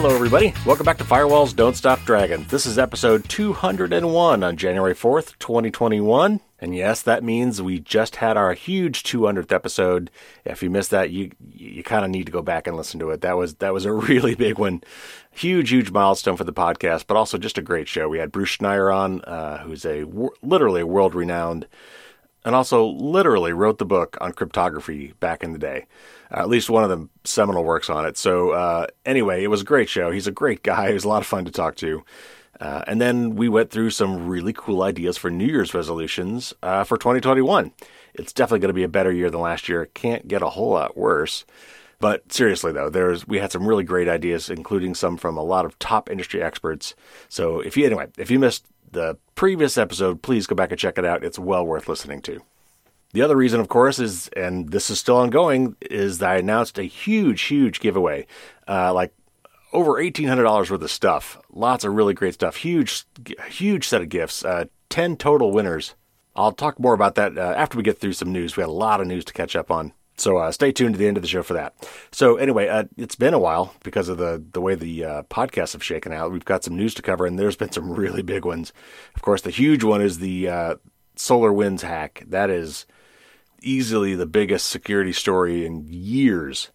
Hello, everybody. Welcome back to Firewalls Don't Stop Dragons. This is episode 201 on January 4th, 2021. And yes, that means we just had our huge 200th episode. If you missed that, you you kind of need to go back and listen to it. That was that was a really big one, huge huge milestone for the podcast, but also just a great show. We had Bruce Schneier on, uh, who's a literally world renowned, and also literally wrote the book on cryptography back in the day. At least one of the seminal works on it. So uh, anyway, it was a great show. He's a great guy. He was a lot of fun to talk to. Uh, and then we went through some really cool ideas for New Year's resolutions uh, for 2021. It's definitely going to be a better year than last year. Can't get a whole lot worse. But seriously, though, there's we had some really great ideas, including some from a lot of top industry experts. So if you anyway, if you missed the previous episode, please go back and check it out. It's well worth listening to. The other reason, of course, is, and this is still ongoing, is that I announced a huge, huge giveaway. Uh, like over $1,800 worth of stuff. Lots of really great stuff. Huge, huge set of gifts. Uh, 10 total winners. I'll talk more about that uh, after we get through some news. We had a lot of news to catch up on. So uh, stay tuned to the end of the show for that. So anyway, uh, it's been a while because of the the way the uh, podcasts have shaken out. We've got some news to cover, and there's been some really big ones. Of course, the huge one is the uh, SolarWinds hack. That is easily the biggest security story in years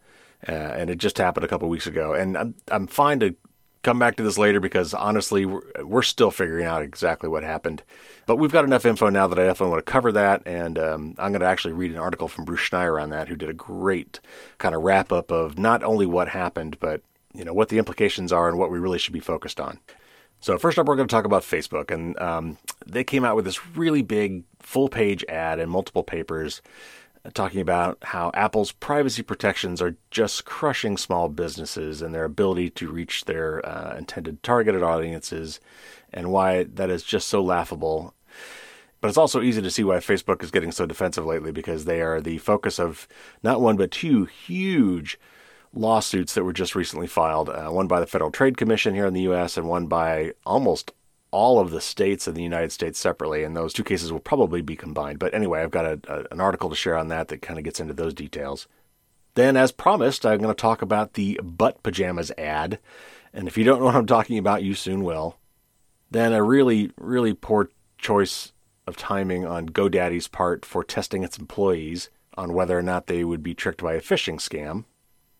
uh, and it just happened a couple weeks ago. And I'm I'm fine to come back to this later because honestly, we're, we're still figuring out exactly what happened. But we've got enough info now that I definitely want to cover that, and um, I'm going to actually read an article from Bruce Schneier on that, who did a great kind of wrap up of not only what happened, but you know what the implications are and what we really should be focused on. So first up, we're going to talk about Facebook, and um, they came out with this really big full page ad in multiple papers talking about how Apple's privacy protections are just crushing small businesses and their ability to reach their uh, intended targeted audiences, and why that is just so laughable. But it's also easy to see why Facebook is getting so defensive lately because they are the focus of not one but two huge lawsuits that were just recently filed uh, one by the Federal Trade Commission here in the U.S., and one by almost all of the states in the United States separately, and those two cases will probably be combined. But anyway, I've got a, a, an article to share on that that kind of gets into those details. Then, as promised, I'm going to talk about the butt pajamas ad. And if you don't know what I'm talking about, you soon will. Then, a really, really poor choice of timing on GoDaddy's part for testing its employees on whether or not they would be tricked by a phishing scam.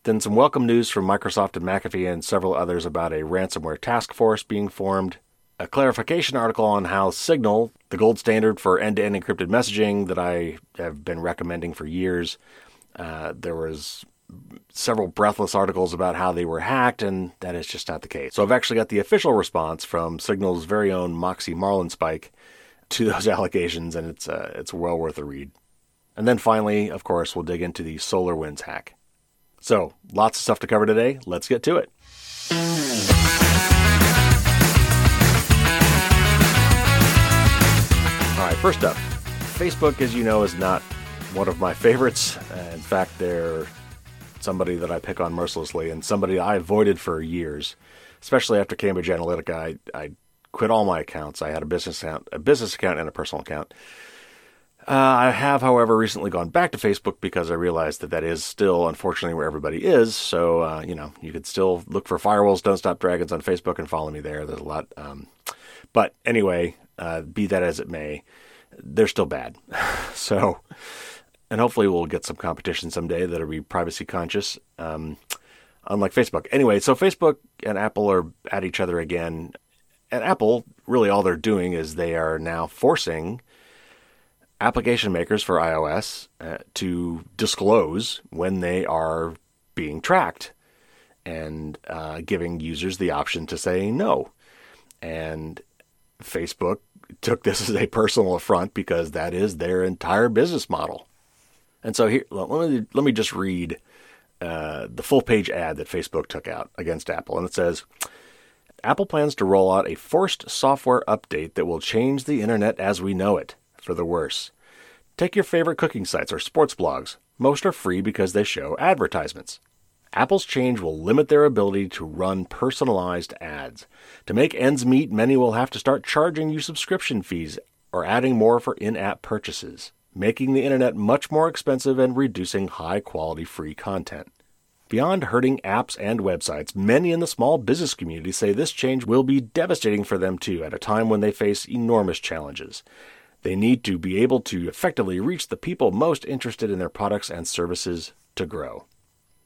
Then, some welcome news from Microsoft and McAfee and several others about a ransomware task force being formed a clarification article on how Signal, the gold standard for end to end encrypted messaging that I have been recommending for years, uh, there was several breathless articles about how they were hacked, and that is just not the case. So I've actually got the official response from Signal's very own Moxie Marlinspike to those allegations, and it's uh, it's well worth a read. And then finally, of course, we'll dig into the SolarWinds hack. So lots of stuff to cover today. Let's get to it. All right, First up, Facebook, as you know, is not one of my favorites. In fact, they're somebody that I pick on mercilessly and somebody I avoided for years, especially after Cambridge Analytica. I, I quit all my accounts. I had a business account, a business account, and a personal account. Uh, I have, however, recently gone back to Facebook because I realized that that is still, unfortunately, where everybody is. So, uh, you know, you could still look for Firewalls Don't Stop Dragons on Facebook and follow me there. There's a lot. Um, but anyway, uh, be that as it may, they're still bad. so, and hopefully we'll get some competition someday that'll be privacy conscious, um, unlike Facebook. Anyway, so Facebook and Apple are at each other again. And Apple, really all they're doing is they are now forcing application makers for iOS uh, to disclose when they are being tracked and uh, giving users the option to say no. And Facebook took this as a personal affront because that is their entire business model. And so here, let me let me just read uh, the full page ad that Facebook took out against Apple, and it says. Apple plans to roll out a forced software update that will change the internet as we know it, for the worse. Take your favorite cooking sites or sports blogs. Most are free because they show advertisements. Apple's change will limit their ability to run personalized ads. To make ends meet, many will have to start charging you subscription fees or adding more for in app purchases, making the internet much more expensive and reducing high quality free content. Beyond hurting apps and websites, many in the small business community say this change will be devastating for them too at a time when they face enormous challenges. They need to be able to effectively reach the people most interested in their products and services to grow.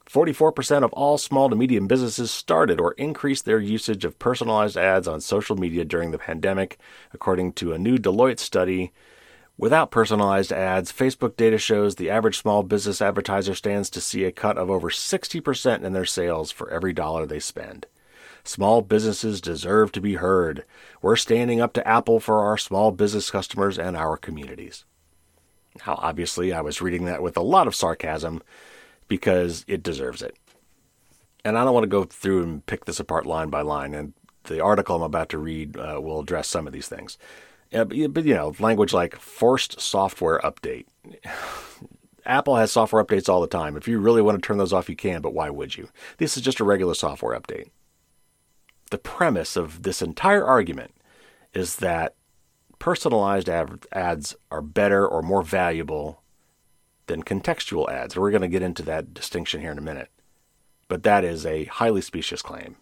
44% of all small to medium businesses started or increased their usage of personalized ads on social media during the pandemic, according to a new Deloitte study. Without personalized ads, Facebook data shows the average small business advertiser stands to see a cut of over 60% in their sales for every dollar they spend. Small businesses deserve to be heard. We're standing up to Apple for our small business customers and our communities. Now, obviously, I was reading that with a lot of sarcasm because it deserves it. And I don't want to go through and pick this apart line by line, and the article I'm about to read uh, will address some of these things. Uh, but, you know, language like forced software update. Apple has software updates all the time. If you really want to turn those off, you can, but why would you? This is just a regular software update. The premise of this entire argument is that personalized ad- ads are better or more valuable than contextual ads. We're going to get into that distinction here in a minute. But that is a highly specious claim.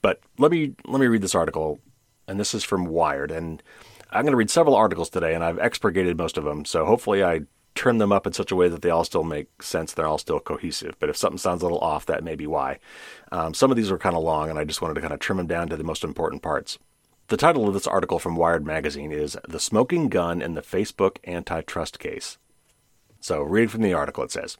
But let me let me read this article, and this is from Wired, and I'm going to read several articles today, and I've expurgated most of them. So hopefully, I trim them up in such a way that they all still make sense. They're all still cohesive. But if something sounds a little off, that may be why. Um, some of these are kind of long, and I just wanted to kind of trim them down to the most important parts. The title of this article from Wired Magazine is The Smoking Gun in the Facebook Antitrust Case. So, reading from the article, it says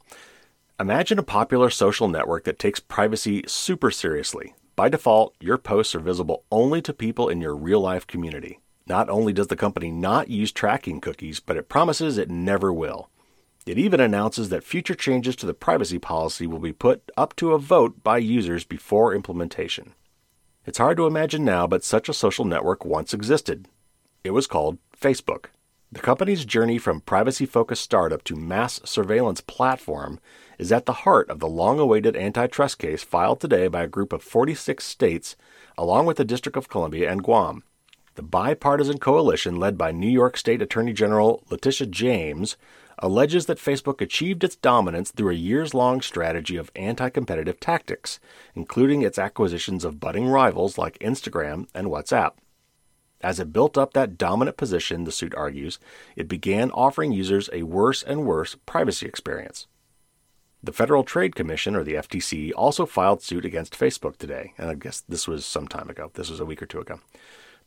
Imagine a popular social network that takes privacy super seriously. By default, your posts are visible only to people in your real life community. Not only does the company not use tracking cookies, but it promises it never will. It even announces that future changes to the privacy policy will be put up to a vote by users before implementation. It's hard to imagine now, but such a social network once existed. It was called Facebook. The company's journey from privacy focused startup to mass surveillance platform is at the heart of the long awaited antitrust case filed today by a group of 46 states, along with the District of Columbia and Guam. The bipartisan coalition, led by New York State Attorney General Letitia James, alleges that Facebook achieved its dominance through a years long strategy of anti competitive tactics, including its acquisitions of budding rivals like Instagram and WhatsApp. As it built up that dominant position, the suit argues, it began offering users a worse and worse privacy experience. The Federal Trade Commission, or the FTC, also filed suit against Facebook today, and I guess this was some time ago. This was a week or two ago.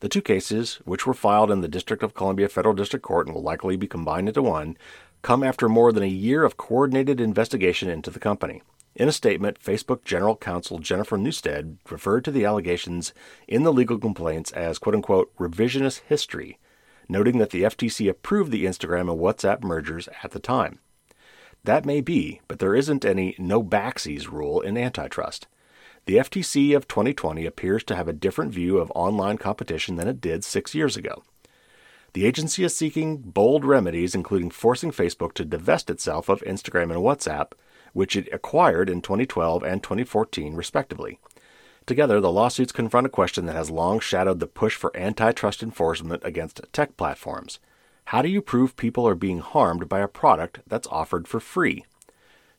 The two cases, which were filed in the District of Columbia Federal District Court and will likely be combined into one, come after more than a year of coordinated investigation into the company. In a statement, Facebook General Counsel Jennifer Newstead referred to the allegations in the legal complaints as quote unquote revisionist history, noting that the FTC approved the Instagram and WhatsApp mergers at the time. That may be, but there isn't any no backsies rule in antitrust. The FTC of 2020 appears to have a different view of online competition than it did six years ago. The agency is seeking bold remedies, including forcing Facebook to divest itself of Instagram and WhatsApp which it acquired in 2012 and 2014, respectively. Together, the lawsuits confront a question that has long shadowed the push for antitrust enforcement against tech platforms. How do you prove people are being harmed by a product that's offered for free?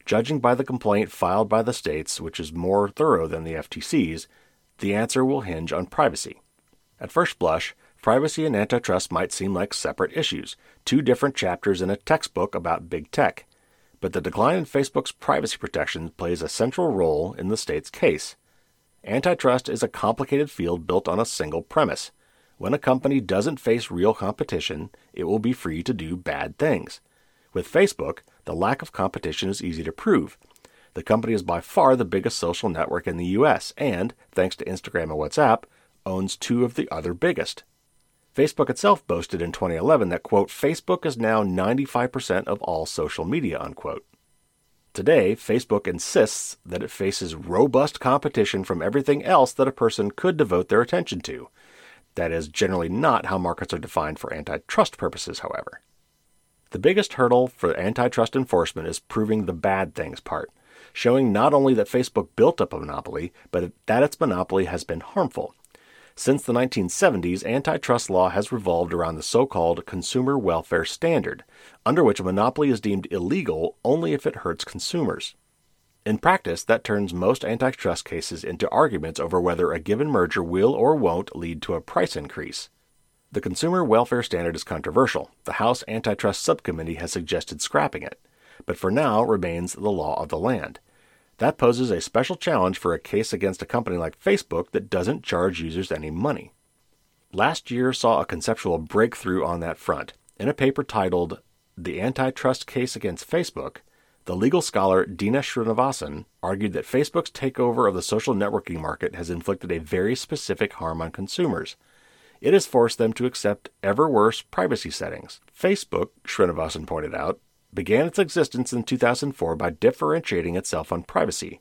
Judging by the complaint filed by the states, which is more thorough than the FTC's, the answer will hinge on privacy. At first blush, privacy and antitrust might seem like separate issues, two different chapters in a textbook about big tech but the decline in Facebook's privacy protections plays a central role in the state's case. Antitrust is a complicated field built on a single premise. When a company doesn't face real competition, it will be free to do bad things. With Facebook, the lack of competition is easy to prove. The company is by far the biggest social network in the US and, thanks to Instagram and WhatsApp, owns two of the other biggest. Facebook itself boasted in 2011 that, quote, Facebook is now 95% of all social media, unquote. Today, Facebook insists that it faces robust competition from everything else that a person could devote their attention to. That is generally not how markets are defined for antitrust purposes, however. The biggest hurdle for antitrust enforcement is proving the bad things part, showing not only that Facebook built up a monopoly, but that its monopoly has been harmful since the 1970s, antitrust law has revolved around the so called Consumer Welfare Standard, under which a monopoly is deemed illegal only if it hurts consumers. In practice, that turns most antitrust cases into arguments over whether a given merger will or won't lead to a price increase. The consumer welfare standard is controversial. The House Antitrust Subcommittee has suggested scrapping it, but for now remains the law of the land. That poses a special challenge for a case against a company like Facebook that doesn't charge users any money. Last year saw a conceptual breakthrough on that front. In a paper titled The Antitrust Case Against Facebook, the legal scholar Dina Srinivasan argued that Facebook's takeover of the social networking market has inflicted a very specific harm on consumers. It has forced them to accept ever worse privacy settings. Facebook, Srinivasan pointed out, began its existence in 2004 by differentiating itself on privacy.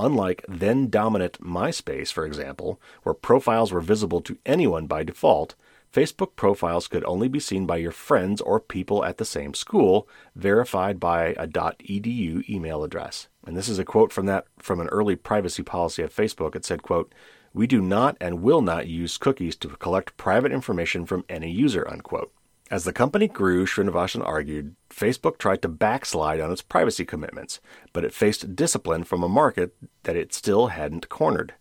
Unlike then dominant MySpace, for example, where profiles were visible to anyone by default, Facebook profiles could only be seen by your friends or people at the same school, verified by a .edu email address. And this is a quote from that from an early privacy policy of Facebook. It said, quote, "We do not and will not use cookies to collect private information from any user." Unquote. As the company grew, Srinivasan argued, Facebook tried to backslide on its privacy commitments, but it faced discipline from a market that it still hadn't cornered.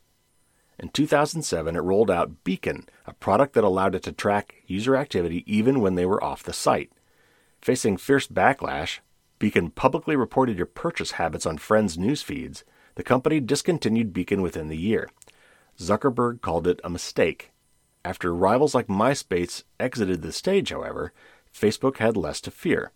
In 2007, it rolled out Beacon, a product that allowed it to track user activity even when they were off the site. Facing fierce backlash, Beacon publicly reported your purchase habits on friends' news feeds. The company discontinued Beacon within the year. Zuckerberg called it a mistake after rivals like MySpace exited the stage, however, Facebook had less to fear.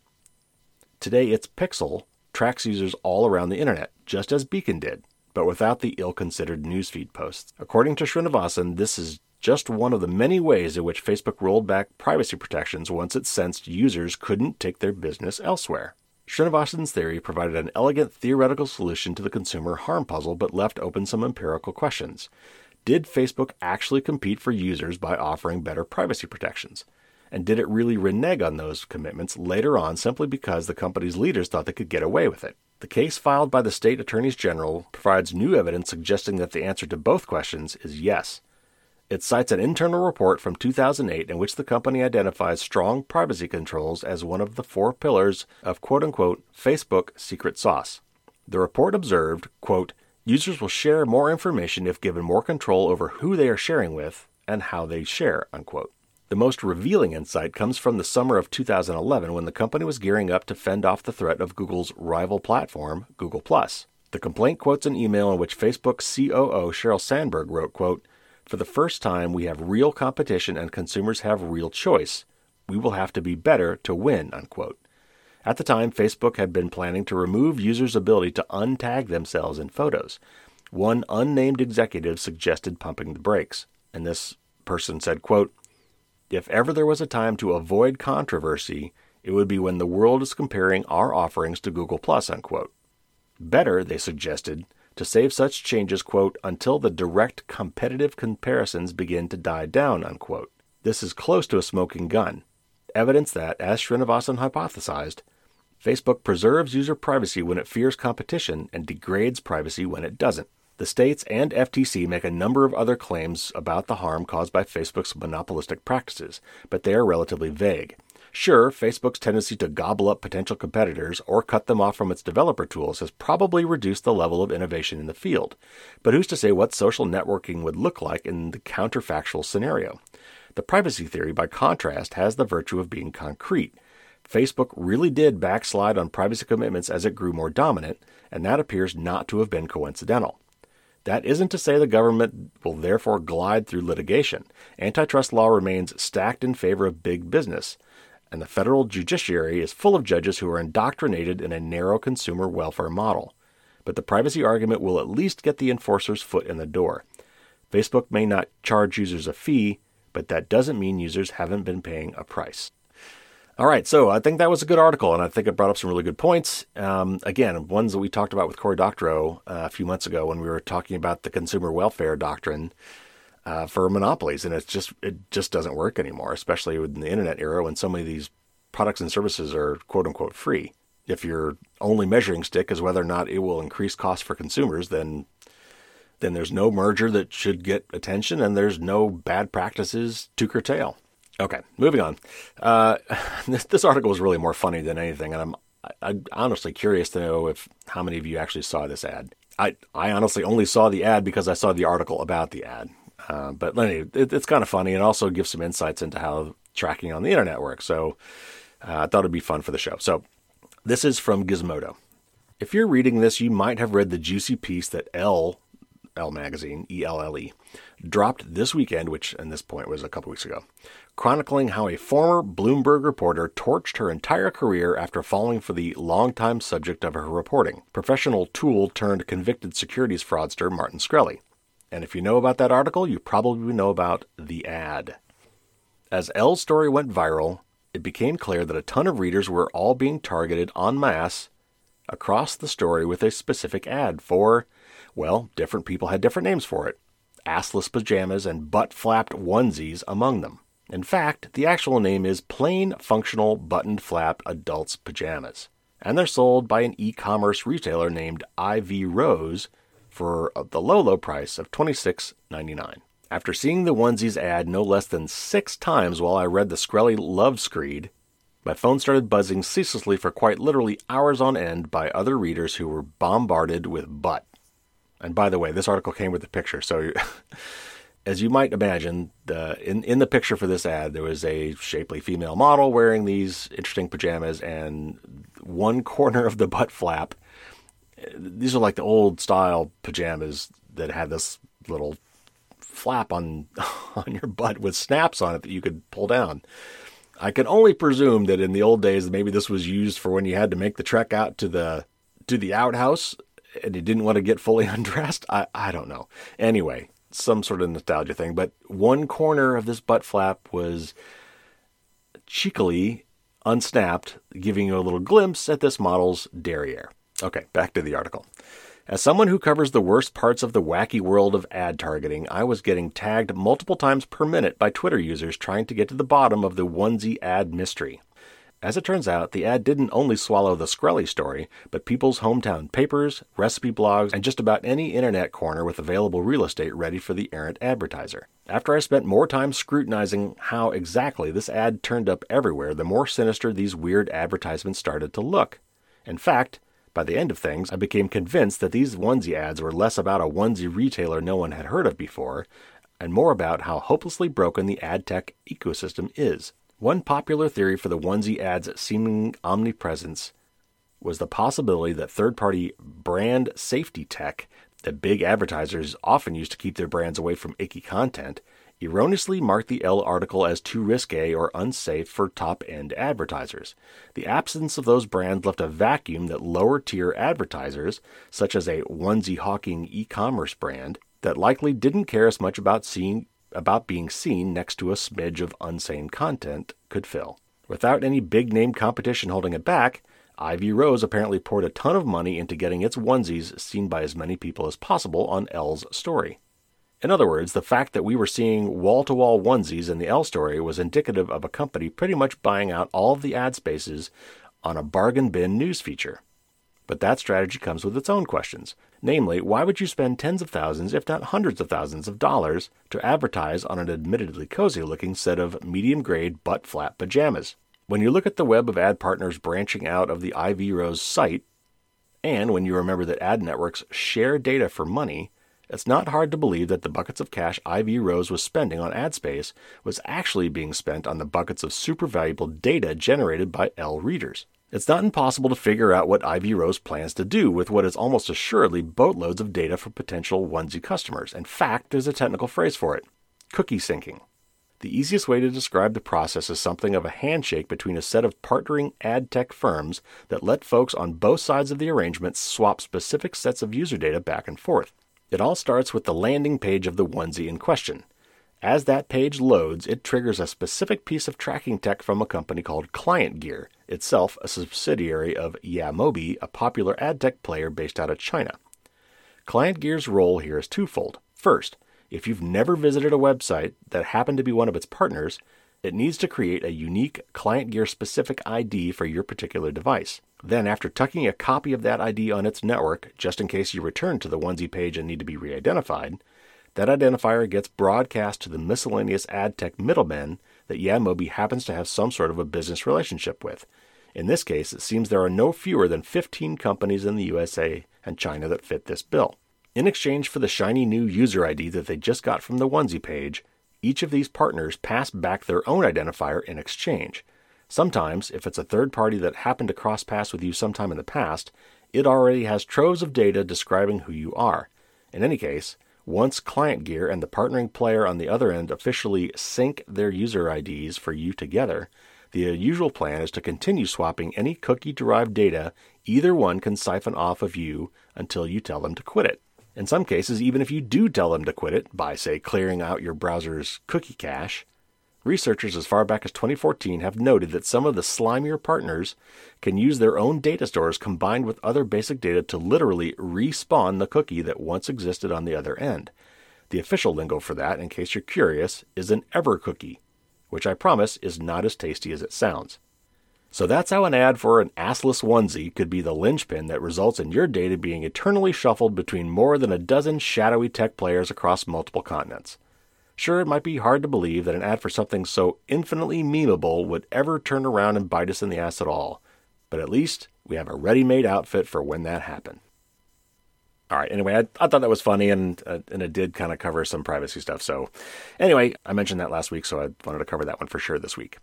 Today, its Pixel tracks users all around the internet, just as Beacon did, but without the ill considered newsfeed posts. According to Srinivasan, this is just one of the many ways in which Facebook rolled back privacy protections once it sensed users couldn't take their business elsewhere. Srinivasan's theory provided an elegant theoretical solution to the consumer harm puzzle but left open some empirical questions. Did Facebook actually compete for users by offering better privacy protections? And did it really renege on those commitments later on simply because the company's leaders thought they could get away with it? The case filed by the state attorneys general provides new evidence suggesting that the answer to both questions is yes. It cites an internal report from 2008 in which the company identifies strong privacy controls as one of the four pillars of quote unquote Facebook secret sauce. The report observed, quote, Users will share more information if given more control over who they are sharing with and how they share. Unquote. The most revealing insight comes from the summer of 2011 when the company was gearing up to fend off the threat of Google's rival platform, Google+. The complaint quotes an email in which Facebook COO Sheryl Sandberg wrote, quote, For the first time, we have real competition and consumers have real choice. We will have to be better to win, unquote. At the time, Facebook had been planning to remove users' ability to untag themselves in photos. One unnamed executive suggested pumping the brakes, and this person said, quote, If ever there was a time to avoid controversy, it would be when the world is comparing our offerings to Google Plus, unquote. Better, they suggested, to save such changes, quote, until the direct competitive comparisons begin to die down, unquote. This is close to a smoking gun. Evidence that, as Srinivasan hypothesized, Facebook preserves user privacy when it fears competition and degrades privacy when it doesn't. The states and FTC make a number of other claims about the harm caused by Facebook's monopolistic practices, but they are relatively vague. Sure, Facebook's tendency to gobble up potential competitors or cut them off from its developer tools has probably reduced the level of innovation in the field. But who's to say what social networking would look like in the counterfactual scenario? The privacy theory, by contrast, has the virtue of being concrete. Facebook really did backslide on privacy commitments as it grew more dominant, and that appears not to have been coincidental. That isn't to say the government will therefore glide through litigation. Antitrust law remains stacked in favor of big business, and the federal judiciary is full of judges who are indoctrinated in a narrow consumer welfare model. But the privacy argument will at least get the enforcer's foot in the door. Facebook may not charge users a fee, but that doesn't mean users haven't been paying a price. All right, so I think that was a good article, and I think it brought up some really good points. Um, again, ones that we talked about with Cory Doctorow uh, a few months ago when we were talking about the consumer welfare doctrine uh, for monopolies, and it's just it just doesn't work anymore, especially in the internet era when so many of these products and services are quote unquote free. If your only measuring stick is whether or not it will increase costs for consumers, then then there's no merger that should get attention, and there's no bad practices to curtail. Okay, moving on. Uh, this, this article is really more funny than anything, and I'm I, am honestly curious to know if how many of you actually saw this ad. I, I honestly only saw the ad because I saw the article about the ad. Uh, but anyway, it, it's kind of funny and also gives some insights into how tracking on the internet works. So uh, I thought it'd be fun for the show. So this is from Gizmodo. If you're reading this, you might have read the juicy piece that L Elle Magazine, E L L E, dropped this weekend, which at this point was a couple weeks ago, chronicling how a former Bloomberg reporter torched her entire career after falling for the longtime subject of her reporting, professional tool turned convicted securities fraudster Martin Shkreli. And if you know about that article, you probably know about the ad. As Elle's story went viral, it became clear that a ton of readers were all being targeted en masse across the story with a specific ad for, well, different people had different names for it assless pajamas and butt flapped onesies among them. In fact, the actual name is Plain Functional Buttoned Flap Adults Pajamas, and they're sold by an e commerce retailer named IV Rose for the low, low price of $26.99. After seeing the onesies ad no less than six times while I read the Shkreli love screed, my phone started buzzing ceaselessly for quite literally hours on end by other readers who were bombarded with butt. And by the way, this article came with a picture, so as you might imagine, the, in in the picture for this ad, there was a shapely female model wearing these interesting pajamas, and one corner of the butt flap. These are like the old style pajamas that had this little flap on on your butt with snaps on it that you could pull down. I can only presume that in the old days maybe this was used for when you had to make the trek out to the to the outhouse and you didn't want to get fully undressed. I I don't know. Anyway, some sort of nostalgia thing, but one corner of this butt flap was cheekily unsnapped, giving you a little glimpse at this model's derriere. Okay, back to the article. As someone who covers the worst parts of the wacky world of ad targeting, I was getting tagged multiple times per minute by Twitter users trying to get to the bottom of the onesie ad mystery. As it turns out, the ad didn't only swallow the Shkreli story, but people's hometown papers, recipe blogs, and just about any internet corner with available real estate ready for the errant advertiser. After I spent more time scrutinizing how exactly this ad turned up everywhere, the more sinister these weird advertisements started to look. In fact, by the end of things, I became convinced that these onesie ads were less about a onesie retailer no one had heard of before, and more about how hopelessly broken the ad tech ecosystem is. One popular theory for the onesie ads' seeming omnipresence was the possibility that third party brand safety tech that big advertisers often use to keep their brands away from icky content erroneously marked the Elle article as too risque or unsafe for top end advertisers. The absence of those brands left a vacuum that lower tier advertisers, such as a onesie hawking e commerce brand, that likely didn't care as much about seeing about being seen next to a smidge of unsane content could fill. Without any big name competition holding it back, Ivy Rose apparently poured a ton of money into getting its onesies seen by as many people as possible on Elle's story. In other words, the fact that we were seeing wall to wall onesies in the L story was indicative of a company pretty much buying out all of the ad spaces on a bargain bin news feature. But that strategy comes with its own questions. Namely, why would you spend tens of thousands, if not hundreds of thousands of dollars to advertise on an admittedly cozy looking set of medium grade butt flap pajamas? When you look at the web of ad partners branching out of the Ivy Rose site, and when you remember that ad networks share data for money, it's not hard to believe that the buckets of cash Ivy Rose was spending on ad space was actually being spent on the buckets of super valuable data generated by Elle readers. It's not impossible to figure out what IV Rose plans to do with what is almost assuredly boatloads of data for potential onesie customers. In fact, there's a technical phrase for it cookie syncing. The easiest way to describe the process is something of a handshake between a set of partnering ad tech firms that let folks on both sides of the arrangement swap specific sets of user data back and forth. It all starts with the landing page of the onesie in question. As that page loads, it triggers a specific piece of tracking tech from a company called Client Gear, itself a subsidiary of Yeahmobi, a popular ad tech player based out of China. Client Gear's role here is twofold. First, if you've never visited a website that happened to be one of its partners, it needs to create a unique Client Gear specific ID for your particular device. Then, after tucking a copy of that ID on its network, just in case you return to the onesie page and need to be re identified, that identifier gets broadcast to the miscellaneous ad tech middlemen that Yeahmobi happens to have some sort of a business relationship with. In this case, it seems there are no fewer than 15 companies in the USA and China that fit this bill. In exchange for the shiny new user ID that they just got from the onesie page, each of these partners pass back their own identifier in exchange. Sometimes, if it's a third party that happened to cross paths with you sometime in the past, it already has troves of data describing who you are. In any case, once Client Gear and the partnering player on the other end officially sync their user IDs for you together, the usual plan is to continue swapping any cookie derived data either one can siphon off of you until you tell them to quit it. In some cases, even if you do tell them to quit it by, say, clearing out your browser's cookie cache, researchers as far back as 2014 have noted that some of the slimier partners can use their own data stores combined with other basic data to literally respawn the cookie that once existed on the other end. The official lingo for that, in case you're curious, is an evercookie, which I promise is not as tasty as it sounds. So that's how an ad for an assless onesie could be the linchpin that results in your data being eternally shuffled between more than a dozen shadowy tech players across multiple continents. Sure, it might be hard to believe that an ad for something so infinitely memeable would ever turn around and bite us in the ass at all, but at least we have a ready made outfit for when that happened. All right, anyway, I, I thought that was funny and, uh, and it did kind of cover some privacy stuff. So, anyway, I mentioned that last week, so I wanted to cover that one for sure this week.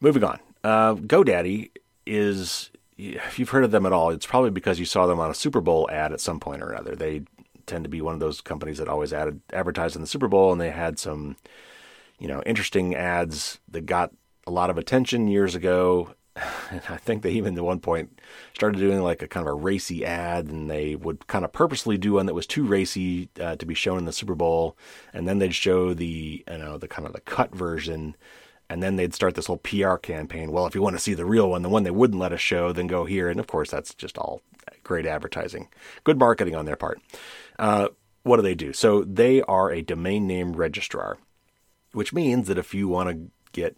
Moving on. Uh, GoDaddy is, if you've heard of them at all, it's probably because you saw them on a Super Bowl ad at some point or another. They tend to be one of those companies that always added advertised in the Super Bowl, and they had some, you know, interesting ads that got a lot of attention years ago. And I think they even at one point started doing like a kind of a racy ad, and they would kind of purposely do one that was too racy uh, to be shown in the Super Bowl, and then they'd show the you know the kind of the cut version and then they'd start this whole PR campaign. Well, if you want to see the real one, the one they wouldn't let us show, then go here. And of course, that's just all great advertising, good marketing on their part. Uh, what do they do? So they are a domain name registrar, which means that if you want to get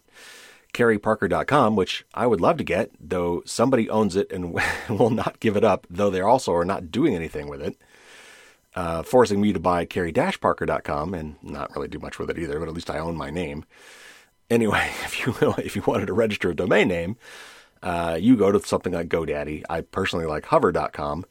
careyparker.com, which I would love to get, though somebody owns it and will not give it up, though they also are not doing anything with it, uh, forcing me to buy carey-parker.com and not really do much with it either, but at least I own my name. Anyway, if you if you wanted to register a domain name, uh, you go to something like GoDaddy. I personally like Hover.com,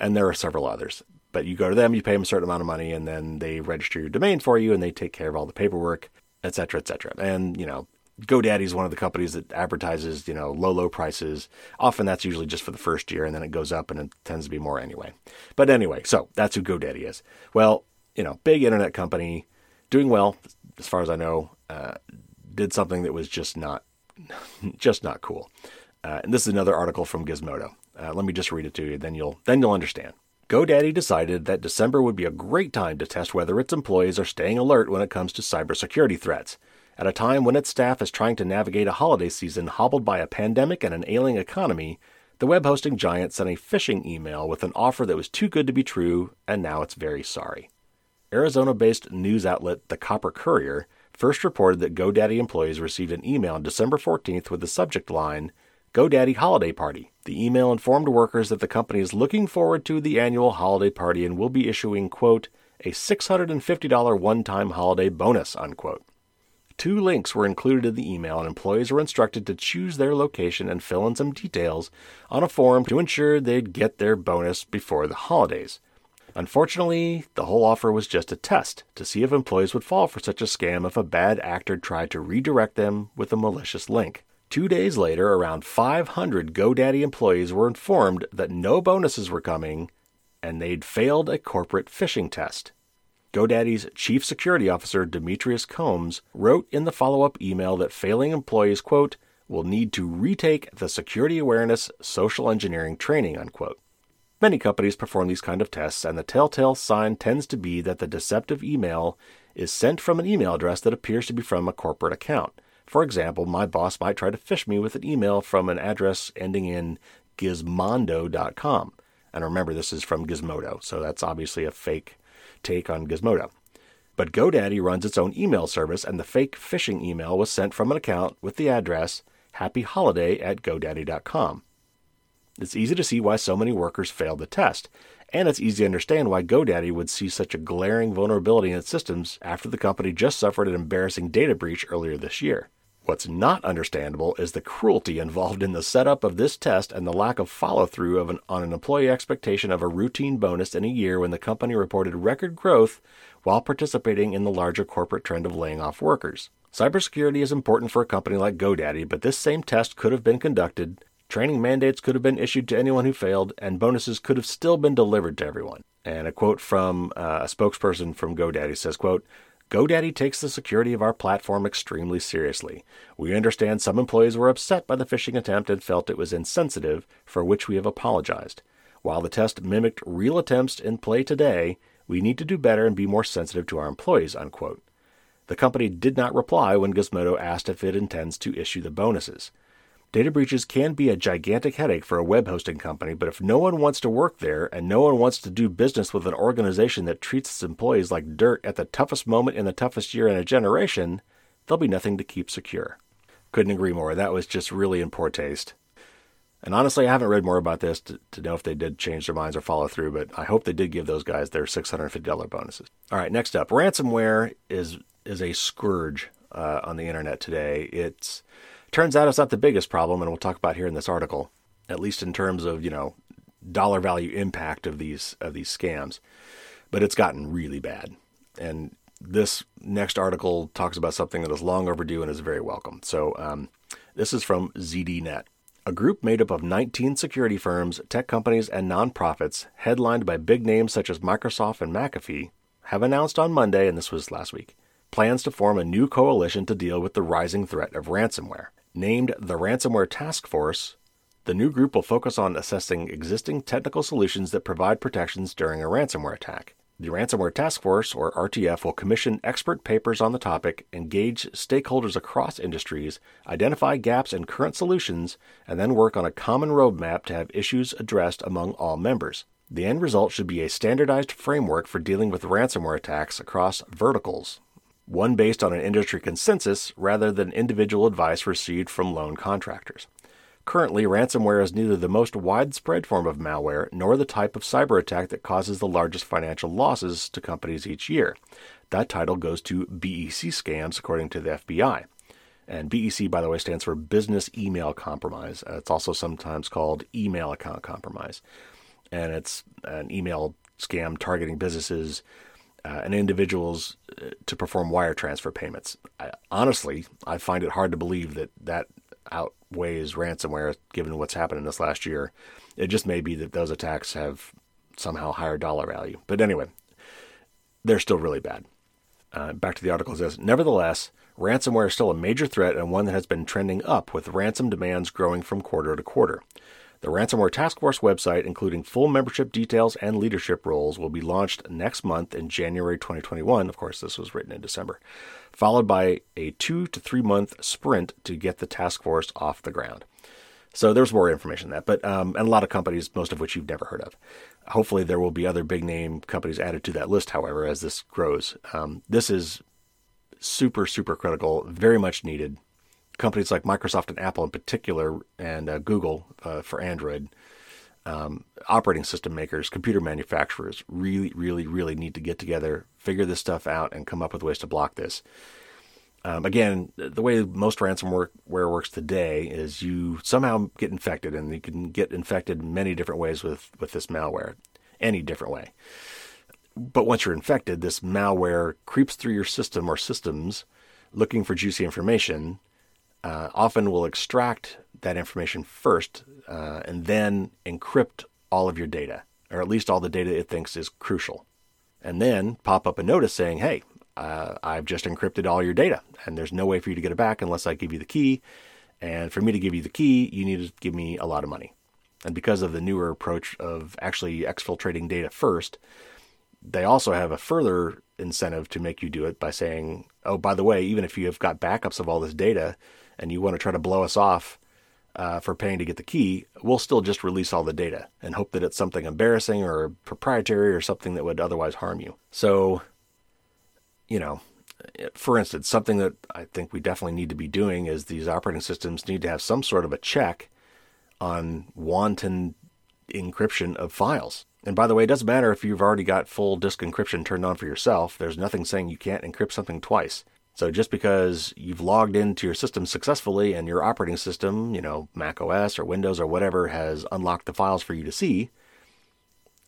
and there are several others. But you go to them, you pay them a certain amount of money, and then they register your domain for you, and they take care of all the paperwork, et cetera, et cetera. And you know, GoDaddy is one of the companies that advertises, you know, low, low prices. Often that's usually just for the first year, and then it goes up, and it tends to be more anyway. But anyway, so that's who GoDaddy is. Well, you know, big internet company, doing well as far as I know. Uh, did something that was just not just not cool. Uh, and this is another article from Gizmodo. Uh, let me just read it to you, then you'll then you'll understand. GoDaddy decided that December would be a great time to test whether its employees are staying alert when it comes to cybersecurity threats. At a time when its staff is trying to navigate a holiday season hobbled by a pandemic and an ailing economy, the web hosting giant sent a phishing email with an offer that was too good to be true, and now it's very sorry. Arizona based news outlet The Copper Courier first reported that GoDaddy employees received an email on December 14th with the subject line, GoDaddy Holiday Party. The email informed workers that the company is looking forward to the annual holiday party and will be issuing, quote, a $650 one time holiday bonus, unquote. Two links were included in the email, and employees were instructed to choose their location and fill in some details on a form to ensure they'd get their bonus before the holidays. Unfortunately, the whole offer was just a test to see if employees would fall for such a scam if a bad actor tried to redirect them with a malicious link. Two days later, around 500 GoDaddy employees were informed that no bonuses were coming and they'd failed a corporate phishing test. GoDaddy's chief security officer, Demetrius Comes, wrote in the follow up email that failing employees, quote, will need to retake the security awareness social engineering training, unquote. Many companies perform these kind of tests, and the telltale sign tends to be that the deceptive email is sent from an email address that appears to be from a corporate account. For example, my boss might try to phish me with an email from an address ending in gizmondo.com. And remember, this is from Gizmodo, so that's obviously a fake take on Gizmodo. But GoDaddy runs its own email service, and the fake phishing email was sent from an account with the address happyholiday at godaddy.com. It's easy to see why so many workers failed the test, and it's easy to understand why GoDaddy would see such a glaring vulnerability in its systems after the company just suffered an embarrassing data breach earlier this year. What's not understandable is the cruelty involved in the setup of this test and the lack of follow through an, on an employee expectation of a routine bonus in a year when the company reported record growth while participating in the larger corporate trend of laying off workers. Cybersecurity is important for a company like GoDaddy, but this same test could have been conducted, training mandates could have been issued to anyone who failed, and bonuses could have still been delivered to everyone. And a quote from uh, a spokesperson from GoDaddy says, quote, GoDaddy takes the security of our platform extremely seriously. We understand some employees were upset by the phishing attempt and felt it was insensitive, for which we have apologized. While the test mimicked real attempts in play today, we need to do better and be more sensitive to our employees. Unquote. The company did not reply when Gizmodo asked if it intends to issue the bonuses. Data breaches can be a gigantic headache for a web hosting company, but if no one wants to work there and no one wants to do business with an organization that treats its employees like dirt at the toughest moment in the toughest year in a generation, there'll be nothing to keep secure. Couldn't agree more. That was just really in poor taste. And honestly, I haven't read more about this to, to, know if they did change their minds or follow through, but I hope they did give those guys their $650 bonuses. All right, next up, ransomware is is a scourge uh, on the internet today. It's Turns out it's not the biggest problem, and we'll talk about here in this article, at least in terms of, you know, dollar value impact of these of these scams. But it's gotten really bad. And this next article talks about something that is long overdue and is very welcome. So um, this is from ZDNet. A group made up of 19 security firms, tech companies, and nonprofits, headlined by big names such as Microsoft and McAfee, have announced on Monday, and this was last week, plans to form a new coalition to deal with the rising threat of ransomware. Named the Ransomware Task Force, the new group will focus on assessing existing technical solutions that provide protections during a ransomware attack. The Ransomware Task Force, or RTF, will commission expert papers on the topic, engage stakeholders across industries, identify gaps in current solutions, and then work on a common roadmap to have issues addressed among all members. The end result should be a standardized framework for dealing with ransomware attacks across verticals, one based on an industry consensus rather than individual advice received from lone contractors. Currently, ransomware is neither the most widespread form of malware nor the type of cyber attack that causes the largest financial losses to companies each year. That title goes to BEC scams, according to the FBI. And BEC, by the way, stands for Business Email Compromise. Uh, it's also sometimes called Email Account Compromise. And it's an email scam targeting businesses uh, and individuals uh, to perform wire transfer payments. I, honestly, I find it hard to believe that that outweighs ransomware given what's happened in this last year. It just may be that those attacks have somehow higher dollar value. But anyway, they're still really bad. Uh, back to the article says, nevertheless, ransomware is still a major threat and one that has been trending up with ransom demands growing from quarter to quarter. The Ransomware Task Force website, including full membership details and leadership roles, will be launched next month in January 2021. Of course, this was written in December, followed by a two to three month sprint to get the task force off the ground. So there's more information on that, but um, and a lot of companies, most of which you've never heard of. Hopefully, there will be other big name companies added to that list. However, as this grows, um, this is super super critical, very much needed companies like Microsoft and Apple in particular, and uh, Google uh, for Android, um, operating system makers, computer manufacturers really, really, really need to get together, figure this stuff out, and come up with ways to block this. Um, again, the way most ransomware works today is you somehow get infected, and you can get infected many different ways with, with this malware, any different way. But once you're infected, this malware creeps through your system or systems looking for juicy information uh, often will extract that information first uh, and then encrypt all of your data, or at least all the data it thinks is crucial. And then pop up a notice saying, hey, uh, I've just encrypted all your data, and there's no way for you to get it back unless I give you the key. And for me to give you the key, you need to give me a lot of money. And because of the newer approach of actually exfiltrating data first, they also have a further incentive to make you do it by saying, oh, by the way, even if you have got backups of all this data, and you want to try to blow us off uh, for paying to get the key, we'll still just release all the data and hope that it's something embarrassing or proprietary or something that would otherwise harm you. So, you know, for instance, something that I think we definitely need to be doing is these operating systems need to have some sort of a check on wanton encryption of files. And by the way, it doesn't matter if you've already got full disk encryption turned on for yourself. There's nothing saying you can't encrypt something twice So just because you've logged into your system successfully and your operating system, you know, Mac OS or Windows or whatever, has unlocked the files for you to see,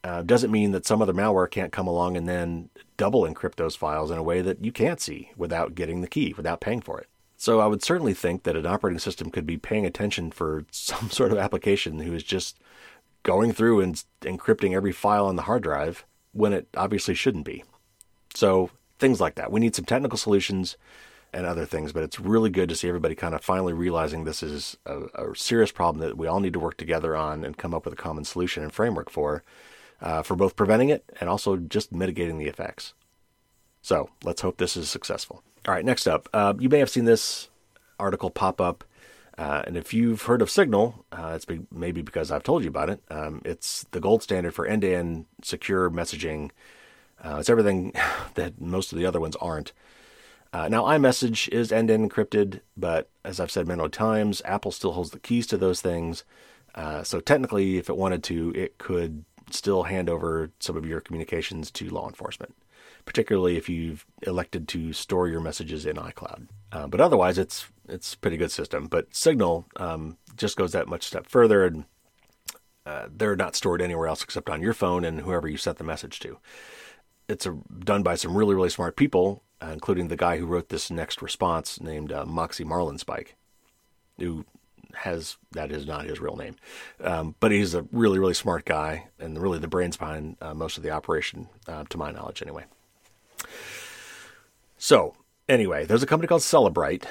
uh, doesn't mean that some other malware can't come along and then double encrypt those files in a way that you can't see without getting the key, without paying for it. So I would certainly think that an operating system could be paying attention for some sort of application who is just going through and encrypting every file on the hard drive when it obviously shouldn't be. So things like that. We need some technical solutions and other things, but it's really good to see everybody kind of finally realizing this is a, a serious problem that we all need to work together on and come up with a common solution and framework for uh, for both preventing it and also just mitigating the effects. So let's hope this is successful. All right, next up, uh, you may have seen this article pop up. Uh, and if you've heard of Signal, uh, it's be, maybe because I've told you about it. Um, it's the gold standard for end to end secure messaging. Uh, it's everything that most of the other ones aren't. Uh, now, iMessage is end to end encrypted, but as I've said many times, Apple still holds the keys to those things. Uh, so technically, if it wanted to, it could still hand over some of your communications to law enforcement, particularly if you've elected to store your messages in iCloud. Uh, but otherwise, it's it's a pretty good system. But Signal um, just goes that much step further, and uh, they're not stored anywhere else except on your phone and whoever you sent the message to. It's a, done by some really really smart people, uh, including the guy who wrote this next response named uh, Moxie Marlinspike, who has that is not his real name, um, but he's a really really smart guy and really the brains behind uh, most of the operation, uh, to my knowledge, anyway. So anyway, there's a company called Cellebrite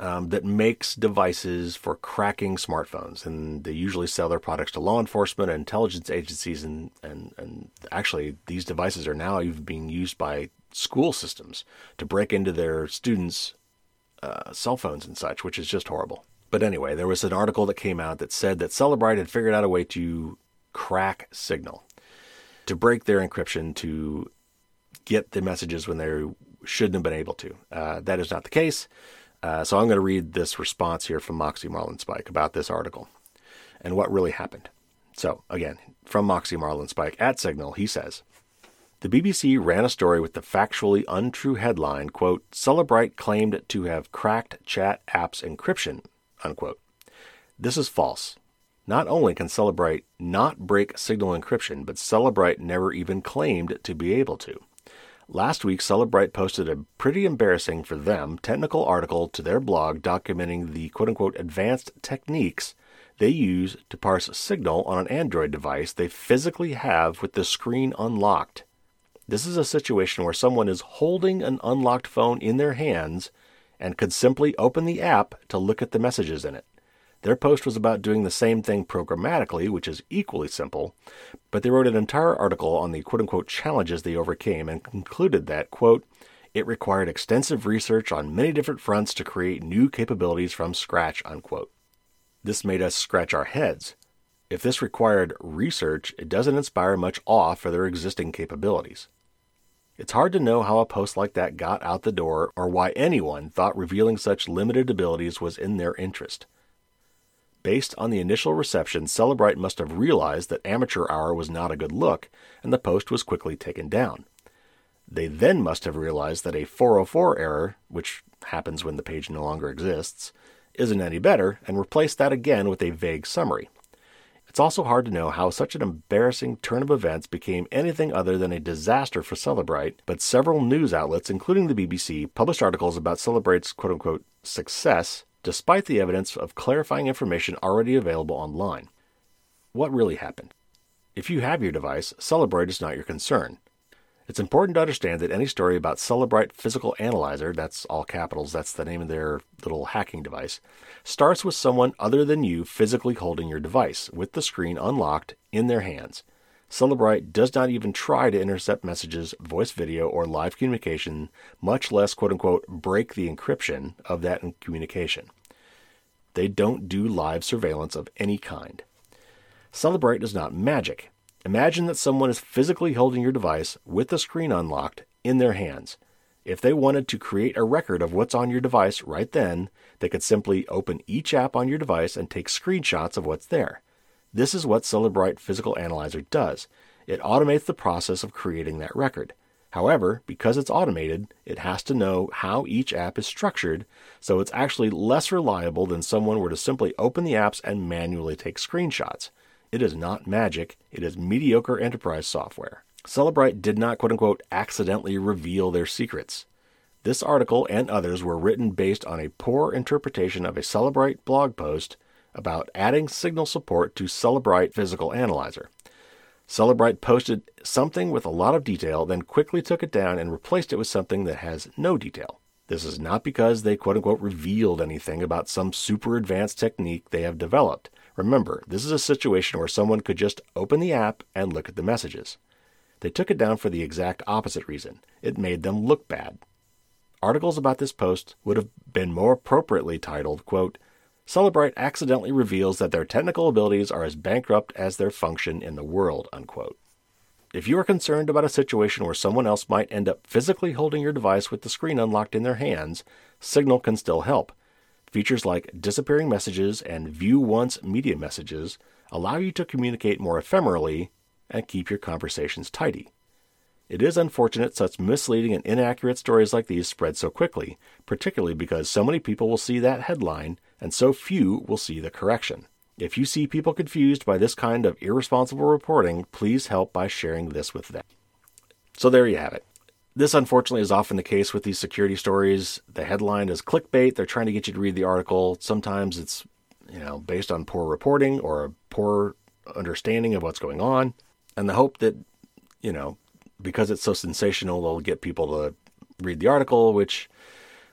um, that makes devices for cracking smartphones, and they usually sell their products to law enforcement and intelligence agencies, and and and actually these devices are now even being used by school systems to break into their students' uh, cell phones and such, which is just horrible. But anyway, there was an article that came out that said that Cellebrite had figured out a way to crack Signal, to break their encryption, to get the messages when they shouldn't have been able to. Uh, that is not the case. Uh, so I'm going to read this response here from Moxie Marlinspike about this article and what really happened. So again, from Moxie Marlinspike at Signal, he says, the BBC ran a story with the factually untrue headline, quote, Cellebrite claimed to have cracked chat apps encryption, Unquote. This is false. Not only can Cellebrite not break signal encryption, but Cellebrite never even claimed to be able to. Last week, Cellebrite posted a pretty embarrassing for them technical article to their blog documenting the quote unquote advanced techniques they use to parse signal on an Android device they physically have with the screen unlocked. This is a situation where someone is holding an unlocked phone in their hands and could simply open the app to look at the messages in it. Their post was about doing the same thing programmatically, which is equally simple, but they wrote an entire article on the quote unquote challenges they overcame and concluded that, quote, it required extensive research on many different fronts to create new capabilities from scratch, unquote. This made us scratch our heads. If this required research, it doesn't inspire much awe for their existing capabilities. It's hard to know how a post like that got out the door or why anyone thought revealing such limited abilities was in their interest. Based on the initial reception, Cellebrite must have realized that Amateur Hour was not a good look, and the post was quickly taken down. They then must have realized that a 404 error, which happens when the page no longer exists, isn't any better, and replaced that again with a vague summary. It's also hard to know how such an embarrassing turn of events became anything other than a disaster for Cellebrite, but several news outlets, including the BBC, published articles about Cellebrite's quote unquote success, despite the evidence of clarifying information already available online. What really happened? If you have your device, Cellebrite is not your concern. It's important to understand that any story about Cellebrite Physical Analyzer, that's all capitals, that's the name of their little hacking device, starts with someone other than you physically holding your device, with the screen unlocked in their hands. Cellebrite does not even try to intercept messages, voice video, or live communication, much less, quote unquote, break the encryption of that communication. They don't do live surveillance of any kind. Cellebrite is not magic. Imagine that someone is physically holding your device with the screen unlocked in their hands. If they wanted to create a record of what's on your device right then, they could simply open each app on your device and take screenshots of what's there. This is what Cellebrite Physical Analyzer does. It automates the process of creating that record. However, because it's automated, it has to know how each app is structured, so it's actually less reliable than someone were to simply open the apps and manually take screenshots. It is not magic, it is mediocre enterprise software. Cellebrite did not quote unquote accidentally reveal their secrets. This article and others were written based on a poor interpretation of a Cellebrite blog post about adding signal support to Cellebrite Physical Analyzer. Cellebrite posted something with a lot of detail, then quickly took it down and replaced it with something that has no detail. This is not because they quote unquote revealed anything about some super advanced technique they have developed. Remember, this is a situation where someone could just open the app and look at the messages. They took it down for the exact opposite reason it made them look bad. Articles about this post would have been more appropriately titled, quote, Cellebrite accidentally reveals that their technical abilities are as bankrupt as their function in the world. Unquote. If you are concerned about a situation where someone else might end up physically holding your device with the screen unlocked in their hands, Signal can still help. Features like disappearing messages and view once media messages allow you to communicate more ephemerally and keep your conversations tidy. It is unfortunate such misleading and inaccurate stories like these spread so quickly, particularly because so many people will see that headline and so few will see the correction. If you see people confused by this kind of irresponsible reporting, please help by sharing this with them. So there you have it. This unfortunately is often the case with these security stories. The headline is clickbait. They're trying to get you to read the article. Sometimes it's, you know, based on poor reporting or a poor understanding of what's going on and the hope that, you know, because it's so sensational, they'll get people to read the article, which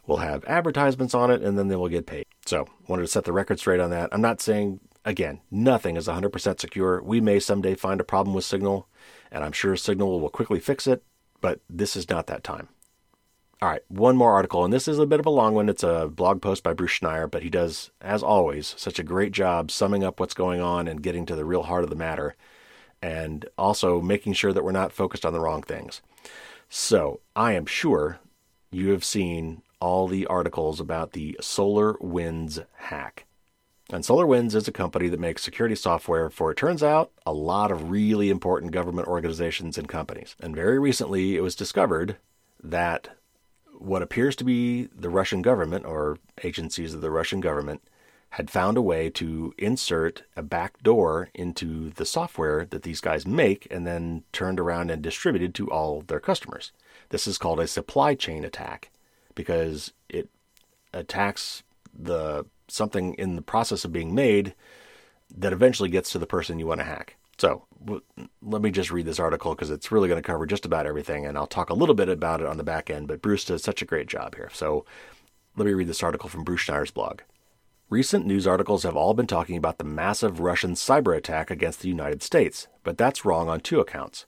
will have advertisements on it, and then they will get paid. So, wanted to set the record straight on that. I'm not saying, again, nothing is 100% secure. We may someday find a problem with Signal, and I'm sure Signal will quickly fix it, but this is not that time. All right, one more article, and this is a bit of a long one. It's a blog post by Bruce Schneier, but he does, as always, such a great job summing up what's going on and getting to the real heart of the matter and also making sure that we're not focused on the wrong things. So, I am sure you have seen all the articles about the Solar Winds hack. And SolarWinds is a company that makes security software for, it turns out, a lot of really important government organizations and companies. And very recently, it was discovered that what appears to be the Russian government or agencies of the Russian government had found a way to insert a back door into the software that these guys make and then turned around and distributed to all their customers. This is called a supply chain attack because it attacks the something in the process of being made that eventually gets to the person you want to hack. So w- let me just read this article because it's really going to cover just about everything, and I'll talk a little bit about it on the back end. But Bruce does such a great job here. So let me read this article from Bruce Schneier's blog. Recent news articles have all been talking about the massive Russian cyber attack against the United States, but that's wrong on two accounts.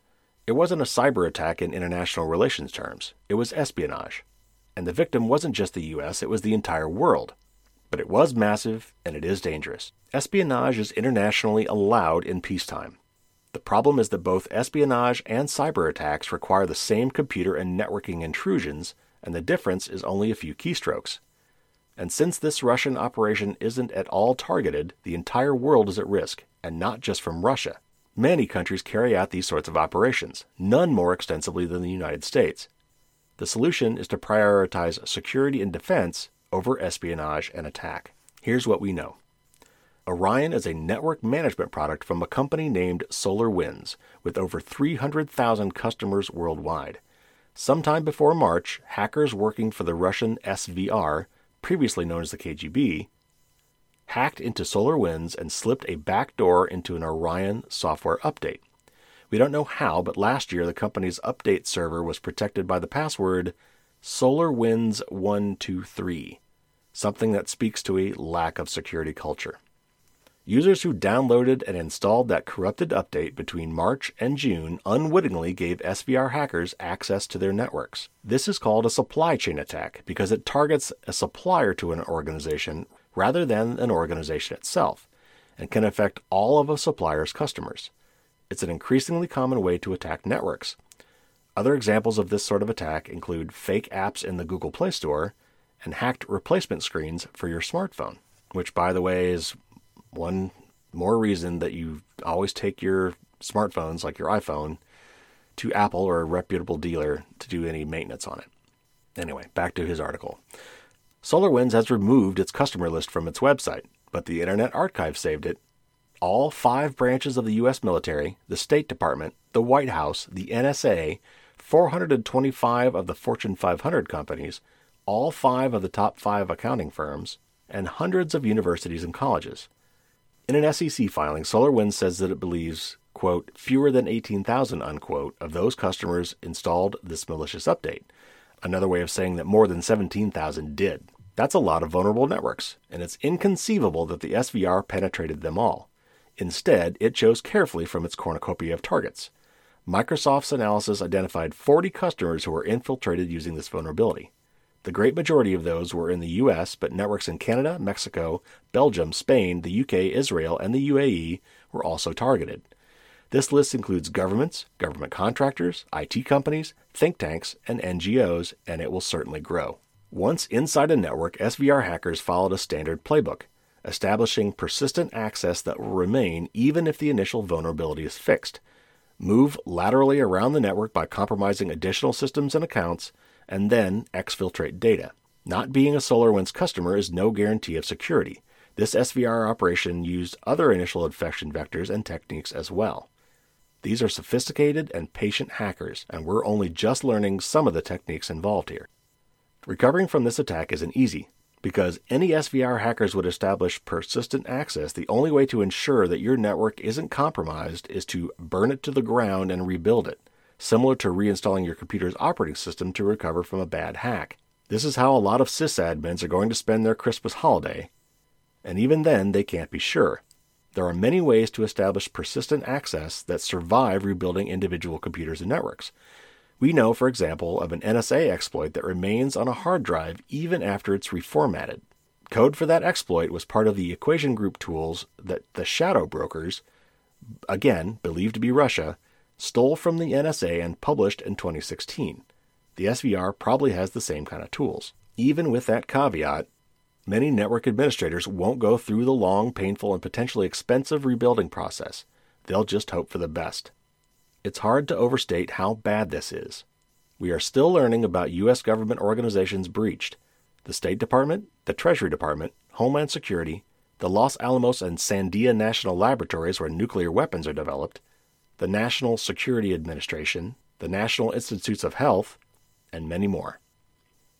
It wasn't a cyber attack in international relations terms, it was espionage. And the victim wasn't just the US, it was the entire world. But it was massive, and it is dangerous. Espionage is internationally allowed in peacetime. The problem is that both espionage and cyber attacks require the same computer and networking intrusions, and the difference is only a few keystrokes. And since this Russian operation isn't at all targeted, the entire world is at risk, and not just from Russia. Many countries carry out these sorts of operations, none more extensively than the United States. The solution is to prioritize security and defense over espionage and attack. Here's what we know. Orion is a network management product from a company named SolarWinds, with over 300,000 customers worldwide. Sometime before March, hackers working for the Russian SVR previously known as the KGB, hacked into SolarWinds and slipped a backdoor into an Orion software update. We don't know how, but last year the company's update server was protected by the password SolarWinds123, something that speaks to a lack of security culture. Users who downloaded and installed that corrupted update between March and June unwittingly gave SVR hackers access to their networks. This is called a supply chain attack because it targets a supplier to an organization rather than an organization itself and can affect all of a supplier's customers. It's an increasingly common way to attack networks. Other examples of this sort of attack include fake apps in the Google Play Store and hacked replacement screens for your smartphone, which, by the way, is one more reason that you always take your smartphones, like your iPhone, to Apple or a reputable dealer to do any maintenance on it. Anyway, back to his article. SolarWinds has removed its customer list from its website, but the Internet Archive saved it. All five branches of the U.S. military, the State Department, the White House, the NSA, 425 of the Fortune 500 companies, all five of the top five accounting firms, and hundreds of universities and colleges. In an SEC filing, SolarWinds says that it believes, quote, fewer than 18,000, unquote, of those customers installed this malicious update. Another way of saying that more than 17,000 did. That's a lot of vulnerable networks, and it's inconceivable that the SVR penetrated them all. Instead, it chose carefully from its cornucopia of targets. Microsoft's analysis identified 40 customers who were infiltrated using this vulnerability. The great majority of those were in the US, but networks in Canada, Mexico, Belgium, Spain, the UK, Israel, and the UAE were also targeted. This list includes governments, government contractors, IT companies, think tanks, and NGOs, and it will certainly grow. Once inside a network, SVR hackers followed a standard playbook, establishing persistent access that will remain even if the initial vulnerability is fixed. Move laterally around the network by compromising additional systems and accounts, and then exfiltrate data. Not being a SolarWinds customer is no guarantee of security. This SVR operation used other initial infection vectors and techniques as well. These are sophisticated and patient hackers, and we're only just learning some of the techniques involved here. Recovering from this attack isn't easy. Because any SVR hackers would establish persistent access, the only way to ensure that your network isn't compromised is to burn it to the ground and rebuild it, similar to reinstalling your computer's operating system to recover from a bad hack. This is how a lot of sysadmins are going to spend their Christmas holiday, and even then they can't be sure. There are many ways to establish persistent access that survive rebuilding individual computers and networks. We know, for example, of an NSA exploit that remains on a hard drive even after it's reformatted. Code for that exploit was part of the equation group tools that the shadow brokers, again believed to be Russia, stole from the NSA and published in 2016. The SVR probably has the same kind of tools. Even with that caveat, many network administrators won't go through the long, painful, and potentially expensive rebuilding process. They'll just hope for the best. It's hard to overstate how bad this is. We are still learning about U.S. government organizations breached the State Department, the Treasury Department, Homeland Security, the Los Alamos and Sandia National Laboratories where nuclear weapons are developed, the National Security Administration, the National Institutes of Health, and many more.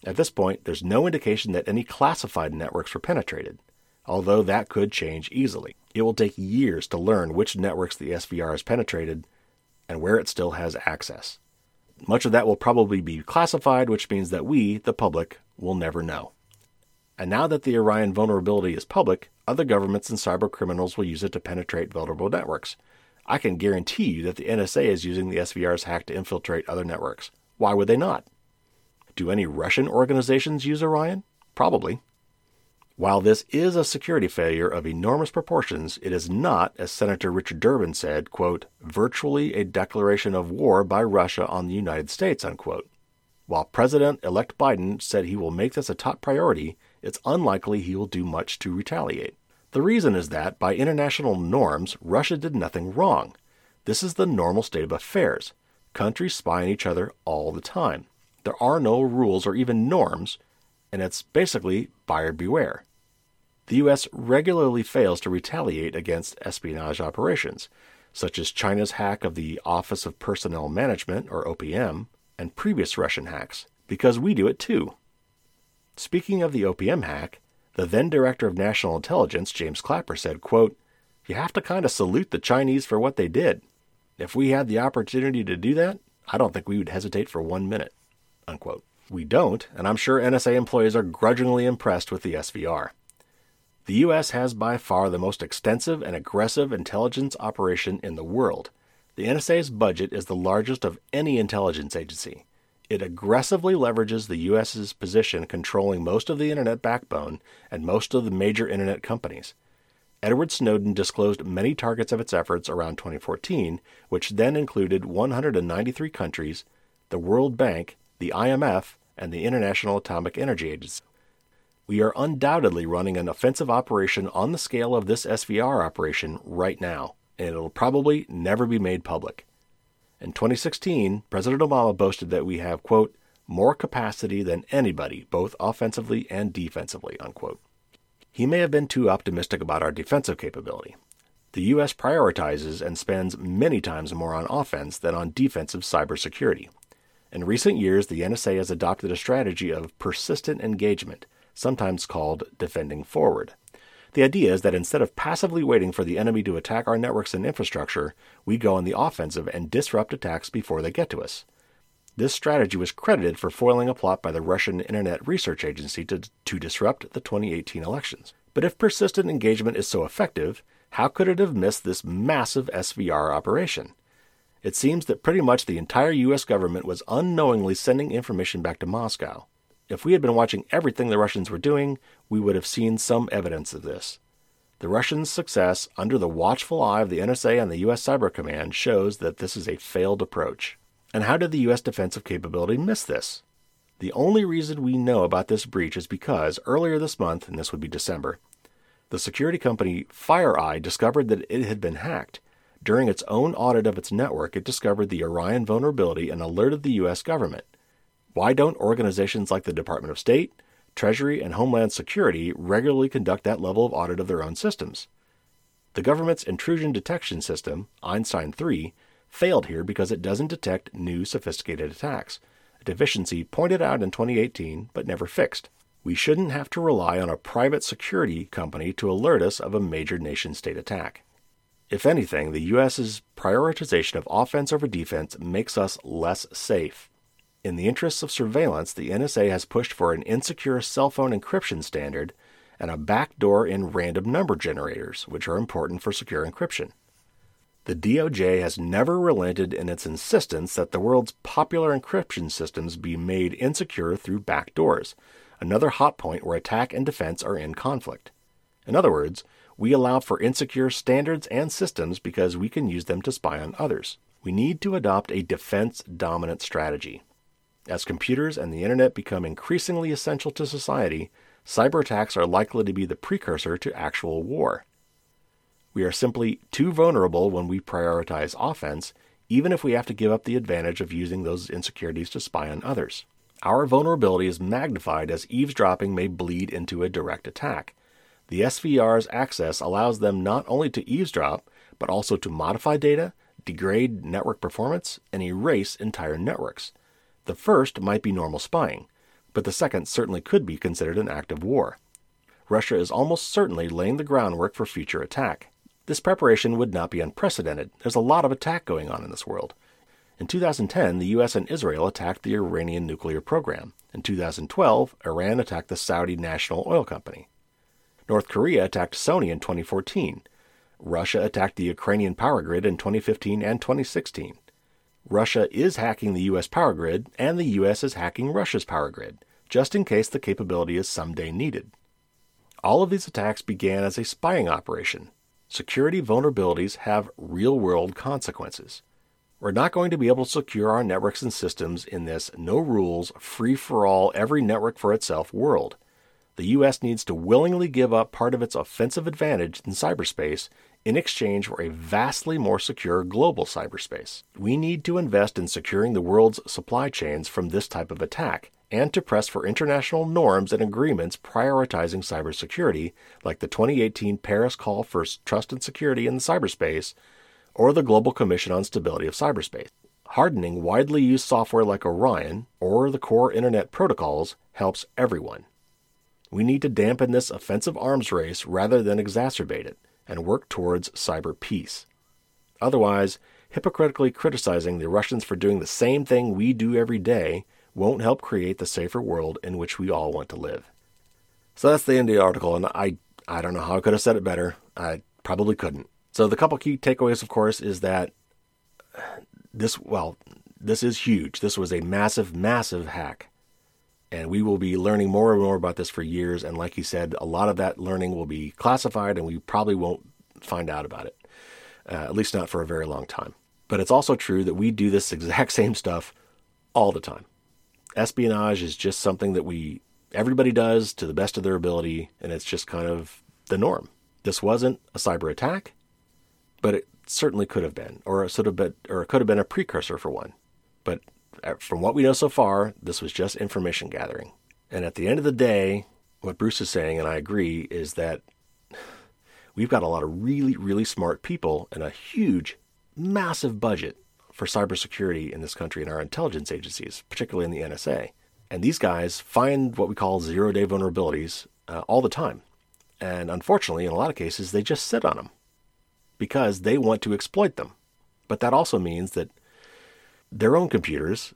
At this point, there's no indication that any classified networks were penetrated, although that could change easily. It will take years to learn which networks the SVR has penetrated and where it still has access. Much of that will probably be classified, which means that we, the public, will never know. And now that the Orion vulnerability is public, other governments and cyber criminals will use it to penetrate vulnerable networks. I can guarantee you that the NSA is using the SVR's hack to infiltrate other networks. Why would they not? Do any Russian organizations use Orion? Probably. While this is a security failure of enormous proportions, it is not, as Senator Richard Durbin said, quote, virtually a declaration of war by Russia on the United States, unquote. While President elect Biden said he will make this a top priority, it's unlikely he will do much to retaliate. The reason is that, by international norms, Russia did nothing wrong. This is the normal state of affairs. Countries spy on each other all the time. There are no rules or even norms, and it's basically buyer beware the U.S. regularly fails to retaliate against espionage operations, such as China's hack of the Office of Personnel Management, or OPM, and previous Russian hacks, because we do it too. Speaking of the OPM hack, the then Director of National Intelligence, James Clapper, said, quote, You have to kind of salute the Chinese for what they did. If we had the opportunity to do that, I don't think we would hesitate for one minute. Unquote. We don't, and I'm sure NSA employees are grudgingly impressed with the SVR. The U.S. has by far the most extensive and aggressive intelligence operation in the world. The NSA's budget is the largest of any intelligence agency. It aggressively leverages the U.S.'s position controlling most of the Internet backbone and most of the major Internet companies. Edward Snowden disclosed many targets of its efforts around 2014, which then included 193 countries, the World Bank, the IMF, and the International Atomic Energy Agency we are undoubtedly running an offensive operation on the scale of this SVR operation right now, and it'll probably never be made public. In 2016, President Obama boasted that we have, quote, more capacity than anybody, both offensively and defensively, unquote. He may have been too optimistic about our defensive capability. The U.S. prioritizes and spends many times more on offense than on defensive cybersecurity. In recent years, the NSA has adopted a strategy of persistent engagement, sometimes called defending forward. The idea is that instead of passively waiting for the enemy to attack our networks and infrastructure, we go on the offensive and disrupt attacks before they get to us. This strategy was credited for foiling a plot by the Russian Internet Research Agency to, to disrupt the 2018 elections. But if persistent engagement is so effective, how could it have missed this massive SVR operation? It seems that pretty much the entire U.S. government was unknowingly sending information back to Moscow. If we had been watching everything the Russians were doing, we would have seen some evidence of this. The Russians' success under the watchful eye of the NSA and the U.S. Cyber Command shows that this is a failed approach. And how did the U.S. defensive capability miss this? The only reason we know about this breach is because earlier this month, and this would be December, the security company FireEye discovered that it had been hacked during its own audit of its network, it discovered the Orion vulnerability and alerted the U.S. government. Why don't organizations like the Department of State, Treasury, and Homeland Security regularly conduct that level of audit of their own systems? The government's intrusion detection system, Einstein 3, failed here because it doesn't detect new sophisticated attacks, a deficiency pointed out in 2018 but never fixed. We shouldn't have to rely on a private security company to alert us of a major nation state attack. If anything, the U.S.'s prioritization of offense over defense makes us less safe. In the interests of surveillance, the NSA has pushed for an insecure cell phone encryption standard and a backdoor in random number generators, which are important for secure encryption. The DOJ has never relented in its insistence that the world's popular encryption systems be made insecure through backdoors, another hot point where attack and defense are in conflict. In other words, we allow for insecure standards and systems because we can use them to spy on others. We need to adopt a defense dominant strategy. As computers and the internet become increasingly essential to society, cyber attacks are likely to be the precursor to actual war. We are simply too vulnerable when we prioritize offense, even if we have to give up the advantage of using those insecurities to spy on others. Our vulnerability is magnified as eavesdropping may bleed into a direct attack. The SVR's access allows them not only to eavesdrop, but also to modify data, degrade network performance, and erase entire networks. The first might be normal spying, but the second certainly could be considered an act of war. Russia is almost certainly laying the groundwork for future attack. This preparation would not be unprecedented. There's a lot of attack going on in this world. In 2010, the US and Israel attacked the Iranian nuclear program. In 2012, Iran attacked the Saudi National Oil Company. North Korea attacked Sony in 2014. Russia attacked the Ukrainian power grid in 2015 and 2016. Russia is hacking the U.S. power grid, and the U.S. is hacking Russia's power grid, just in case the capability is someday needed. All of these attacks began as a spying operation. Security vulnerabilities have real world consequences. We're not going to be able to secure our networks and systems in this no rules, free for all, every network for itself world the U.S. needs to willingly give up part of its offensive advantage in cyberspace in exchange for a vastly more secure global cyberspace. We need to invest in securing the world's supply chains from this type of attack and to press for international norms and agreements prioritizing cybersecurity, like the 2018 Paris Call for Trust and Security in Cyberspace or the Global Commission on Stability of Cyberspace. Hardening widely used software like Orion or the core Internet protocols helps everyone. We need to dampen this offensive arms race rather than exacerbate it and work towards cyber peace. Otherwise, hypocritically criticizing the Russians for doing the same thing we do every day won't help create the safer world in which we all want to live. So that's the end of the article, and I, I don't know how I could have said it better. I probably couldn't. So the couple key takeaways, of course, is that this, well, this is huge. This was a massive, massive hack. And we will be learning more and more about this for years. And like he said, a lot of that learning will be classified and we probably won't find out about it, uh, at least not for a very long time. But it's also true that we do this exact same stuff all the time. Espionage is just something that we, everybody does to the best of their ability, and it's just kind of the norm. This wasn't a cyber attack, but it certainly could have been, or it, have been, or it could have been a precursor for one. But from what we know so far, this was just information gathering. And at the end of the day, what Bruce is saying, and I agree, is that we've got a lot of really, really smart people and a huge, massive budget for cybersecurity in this country and our intelligence agencies, particularly in the NSA. And these guys find what we call zero day vulnerabilities uh, all the time. And unfortunately, in a lot of cases, they just sit on them because they want to exploit them. But that also means that their own computers,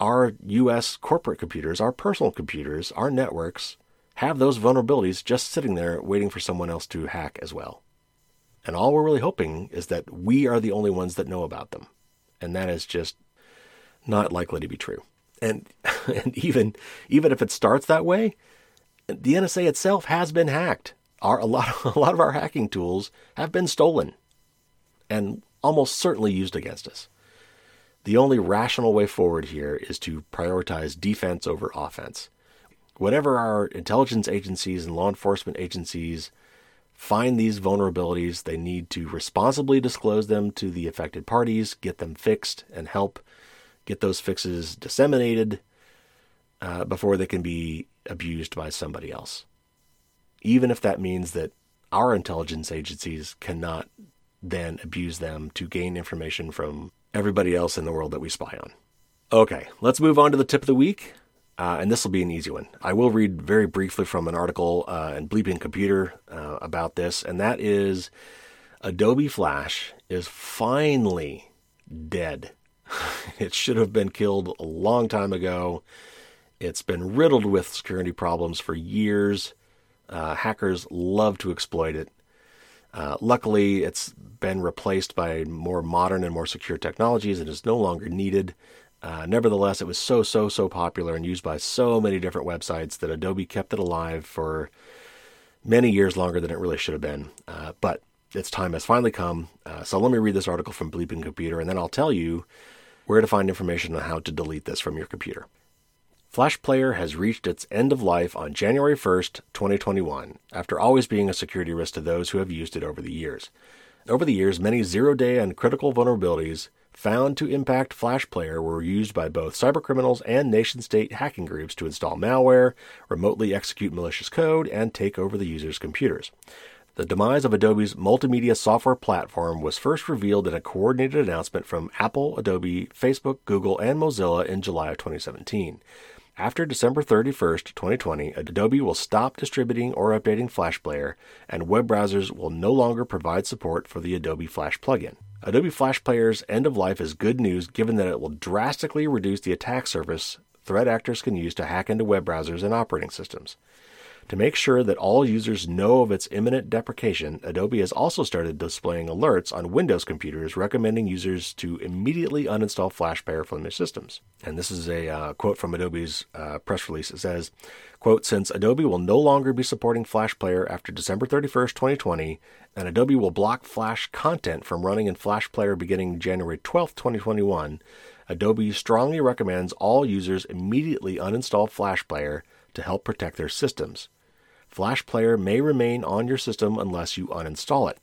our US corporate computers, our personal computers, our networks have those vulnerabilities just sitting there waiting for someone else to hack as well. And all we're really hoping is that we are the only ones that know about them. And that is just not likely to be true. And, and even, even if it starts that way, the NSA itself has been hacked. Our, a, lot, a lot of our hacking tools have been stolen and almost certainly used against us. The only rational way forward here is to prioritize defense over offense. Whatever our intelligence agencies and law enforcement agencies find these vulnerabilities, they need to responsibly disclose them to the affected parties, get them fixed, and help get those fixes disseminated uh, before they can be abused by somebody else. Even if that means that our intelligence agencies cannot then abuse them to gain information from everybody else in the world that we spy on. Okay, let's move on to the tip of the week. Uh, and this will be an easy one. I will read very briefly from an article uh, in Bleeping Computer uh, about this, and that is Adobe Flash is finally dead. it should have been killed a long time ago. It's been riddled with security problems for years. Uh, hackers love to exploit it. Uh, luckily, it's been replaced by more modern and more secure technologies and is no longer needed. Uh, nevertheless, it was so, so, so popular and used by so many different websites that Adobe kept it alive for many years longer than it really should have been. Uh, but its time has finally come. Uh, so let me read this article from Bleeping Computer, and then I'll tell you where to find information on how to delete this from your computer. Flash Player has reached its end of life on January 1st, 2021, after always being a security risk to those who have used it over the years. Over the years, many zero day and critical vulnerabilities found to impact Flash Player were used by both cybercriminals and nation state hacking groups to install malware, remotely execute malicious code, and take over the user's computers. The demise of Adobe's multimedia software platform was first revealed in a coordinated announcement from Apple, Adobe, Facebook, Google, and Mozilla in July of 2017. After December 31st, 2020, Adobe will stop distributing or updating Flash Player, and web browsers will no longer provide support for the Adobe Flash plugin. Adobe Flash Player's end of life is good news given that it will drastically reduce the attack surface threat actors can use to hack into web browsers and operating systems. To make sure that all users know of its imminent deprecation, Adobe has also started displaying alerts on Windows computers recommending users to immediately uninstall Flash Player from their systems. And this is a uh, quote from Adobe's uh, press release. It says, quote, since Adobe will no longer be supporting Flash Player after December 31st, 2020, and Adobe will block Flash content from running in Flash Player beginning January 12th, 2021, Adobe strongly recommends all users immediately uninstall Flash Player to help protect their systems. Flash Player may remain on your system unless you uninstall it.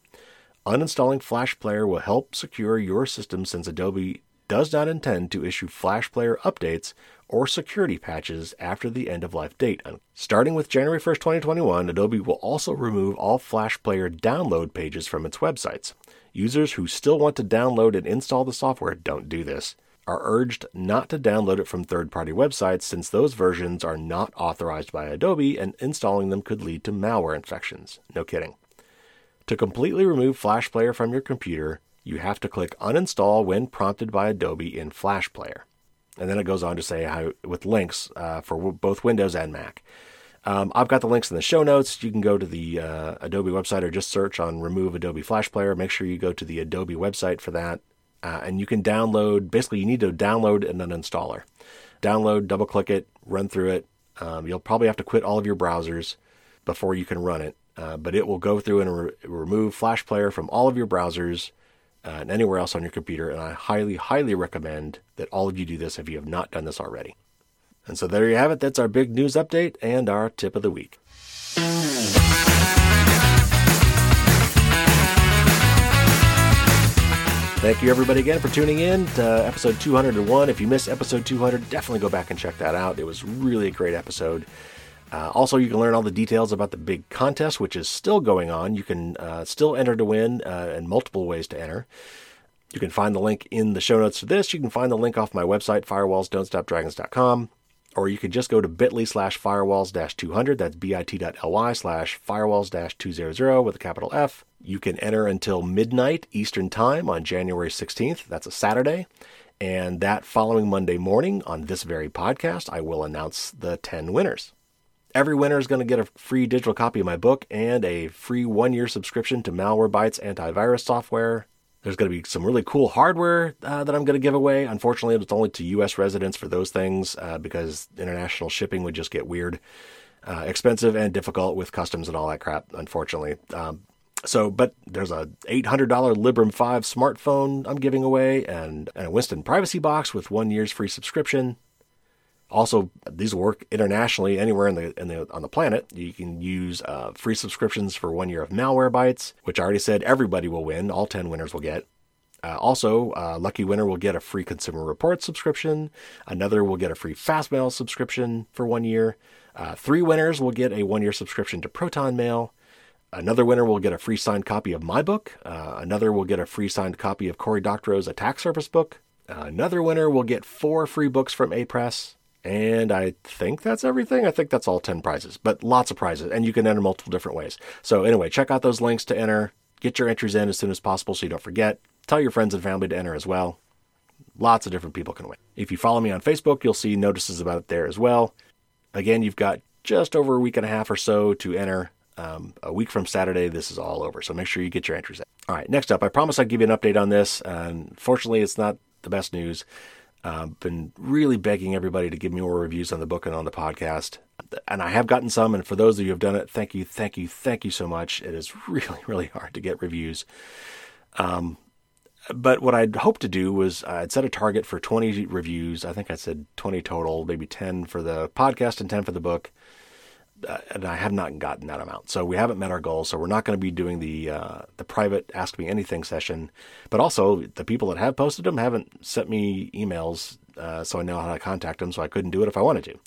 Uninstalling Flash Player will help secure your system since Adobe does not intend to issue Flash Player updates or security patches after the end of life date. Starting with January 1st, 2021, Adobe will also remove all Flash Player download pages from its websites. Users who still want to download and install the software don't do this are urged not to download it from third party websites since those versions are not authorized by Adobe and installing them could lead to malware infections. No kidding. To completely remove Flash Player from your computer, you have to click uninstall when prompted by Adobe in Flash Player. And then it goes on to say how, with links uh, for w- both Windows and Mac. Um, I've got the links in the show notes. You can go to the uh, Adobe website or just search on Remove Adobe Flash Player. Make sure you go to the Adobe website for that. Uh, and you can download, basically, you need to download an uninstaller. Download, double click it, run through it. Um, you'll probably have to quit all of your browsers before you can run it. Uh, but it will go through and re- remove Flash Player from all of your browsers uh, and anywhere else on your computer. And I highly, highly recommend that all of you do this if you have not done this already. And so there you have it. That's our big news update and our tip of the week. Thank you, everybody, again for tuning in to episode 201. If you missed episode 200, definitely go back and check that out. It was really a great episode. Uh, also, you can learn all the details about the big contest, which is still going on. You can uh, still enter to win uh, and multiple ways to enter. You can find the link in the show notes for this. You can find the link off my website, firewallsdon'tstopdragons.com, or you could just go to bit.ly slash firewalls 200. That's bit.ly slash firewalls 200 with a capital F. You can enter until midnight Eastern Time on January 16th. That's a Saturday. And that following Monday morning on this very podcast, I will announce the 10 winners. Every winner is going to get a free digital copy of my book and a free one year subscription to Malwarebytes antivirus software. There's going to be some really cool hardware uh, that I'm going to give away. Unfortunately, it's only to U.S. residents for those things uh, because international shipping would just get weird, uh, expensive, and difficult with customs and all that crap. Unfortunately, um, so but there's a $800 Librem 5 smartphone I'm giving away, and, and a Winston Privacy Box with one year's free subscription. Also, these work internationally anywhere in the, in the on the planet. You can use uh, free subscriptions for one year of malware Malwarebytes, which I already said everybody will win. All ten winners will get. Uh, also, uh, lucky winner will get a free Consumer Reports subscription. Another will get a free Fastmail subscription for one year. Uh, three winners will get a one year subscription to Proton Mail. Another winner will get a free signed copy of my book. Uh, another will get a free signed copy of Cory Doctorow's Attack Surface book. another winner will get four free books from Apress. And I think that's everything. I think that's all 10 prizes, but lots of prizes, and you can enter multiple different ways. So, anyway, check out those links to enter. Get your entries in as soon as possible so you don't forget. Tell your friends and family to enter as well. Lots of different people can win. If you follow me on Facebook, you'll see notices about it there as well. Again, you've got just over a week and a half or so to enter. Um, a week from Saturday, this is all over. So make sure you get your entries in. All right, next up, I promise I'd give you an update on this. Unfortunately, it's not the best news. I've uh, been really begging everybody to give me more reviews on the book and on the podcast. And I have gotten some. And for those of you who have done it, thank you, thank you, thank you so much. It is really, really hard to get reviews. Um, but what I'd hoped to do was I'd set a target for 20 reviews. I think I said 20 total, maybe 10 for the podcast and 10 for the book and I have not gotten that amount. So we haven't met our goal. So we're not going to be doing the uh, the private Ask Me Anything session. But also, the people that have posted them haven't sent me emails, uh, so I know how to contact them. So I couldn't do it if I wanted to.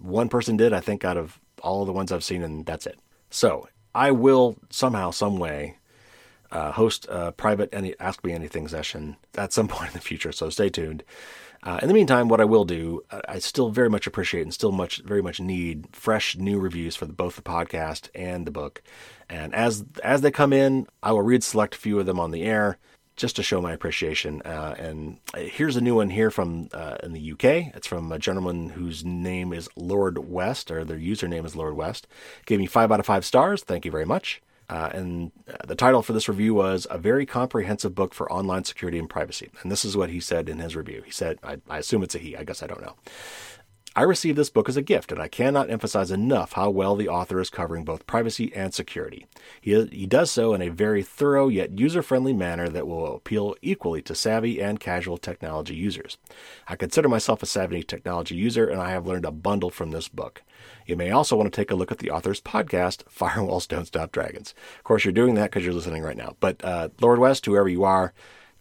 One person did, I think, out of all of the ones I've seen, and that's it. So I will somehow, some way, uh, host a private any Ask Me Anything session at some point in the future. So stay tuned. Uh, in the meantime, what I will do, I still very much appreciate and still much, very much need fresh new reviews for the, both the podcast and the book. And as as they come in, I will read select a few of them on the air just to show my appreciation. Uh, and here's a new one here from uh, in the UK. It's from a gentleman whose name is Lord West, or their username is Lord West. Gave me five out of five stars. Thank you very much. Uh, and the title for this review was A Very Comprehensive Book for Online Security and Privacy. And this is what he said in his review. He said, I, I assume it's a he, I guess I don't know. I received this book as a gift, and I cannot emphasize enough how well the author is covering both privacy and security. He, he does so in a very thorough yet user friendly manner that will appeal equally to savvy and casual technology users. I consider myself a savvy technology user, and I have learned a bundle from this book. You may also want to take a look at the author's podcast, Firewalls Don't Stop Dragons. Of course, you're doing that because you're listening right now. But uh, Lord West, whoever you are,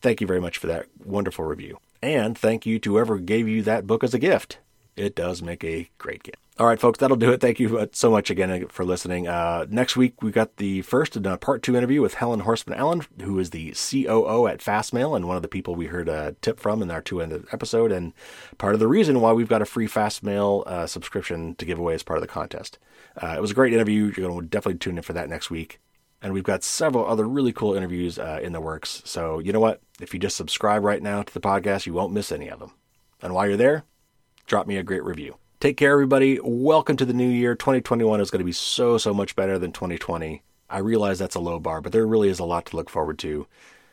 thank you very much for that wonderful review. And thank you to whoever gave you that book as a gift it does make a great game. All right, folks, that'll do it. Thank you uh, so much again for listening. Uh, next week, we got the first and uh, part two interview with Helen Horstmann-Allen, who is the COO at Fastmail and one of the people we heard a tip from in our two ended episode, and part of the reason why we've got a free Fastmail uh, subscription to give away as part of the contest. Uh, it was a great interview. You're going to definitely tune in for that next week. And we've got several other really cool interviews uh, in the works. So, you know what? If you just subscribe right now to the podcast, you won't miss any of them. And while you're there, drop me a great review. Take care, everybody. Welcome to the new year. 2021 is going to be so, so much better than 2020. I realize that's a low bar, but there really is a lot to look forward to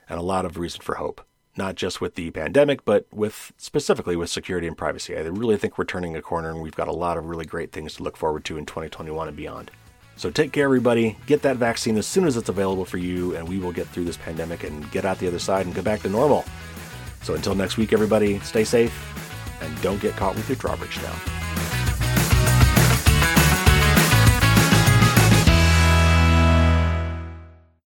and a lot of reason for hope. Not just with the pandemic, but with specifically with security and privacy. I really think we're turning a corner and we've got a lot of really great things to look forward to in 2021 and beyond. So take care, everybody. Get that vaccine as soon as it's available for you, and we will get through this pandemic and get out the other side and go back to normal. So until next week, everybody, stay safe and don't get caught with your drawbridge down.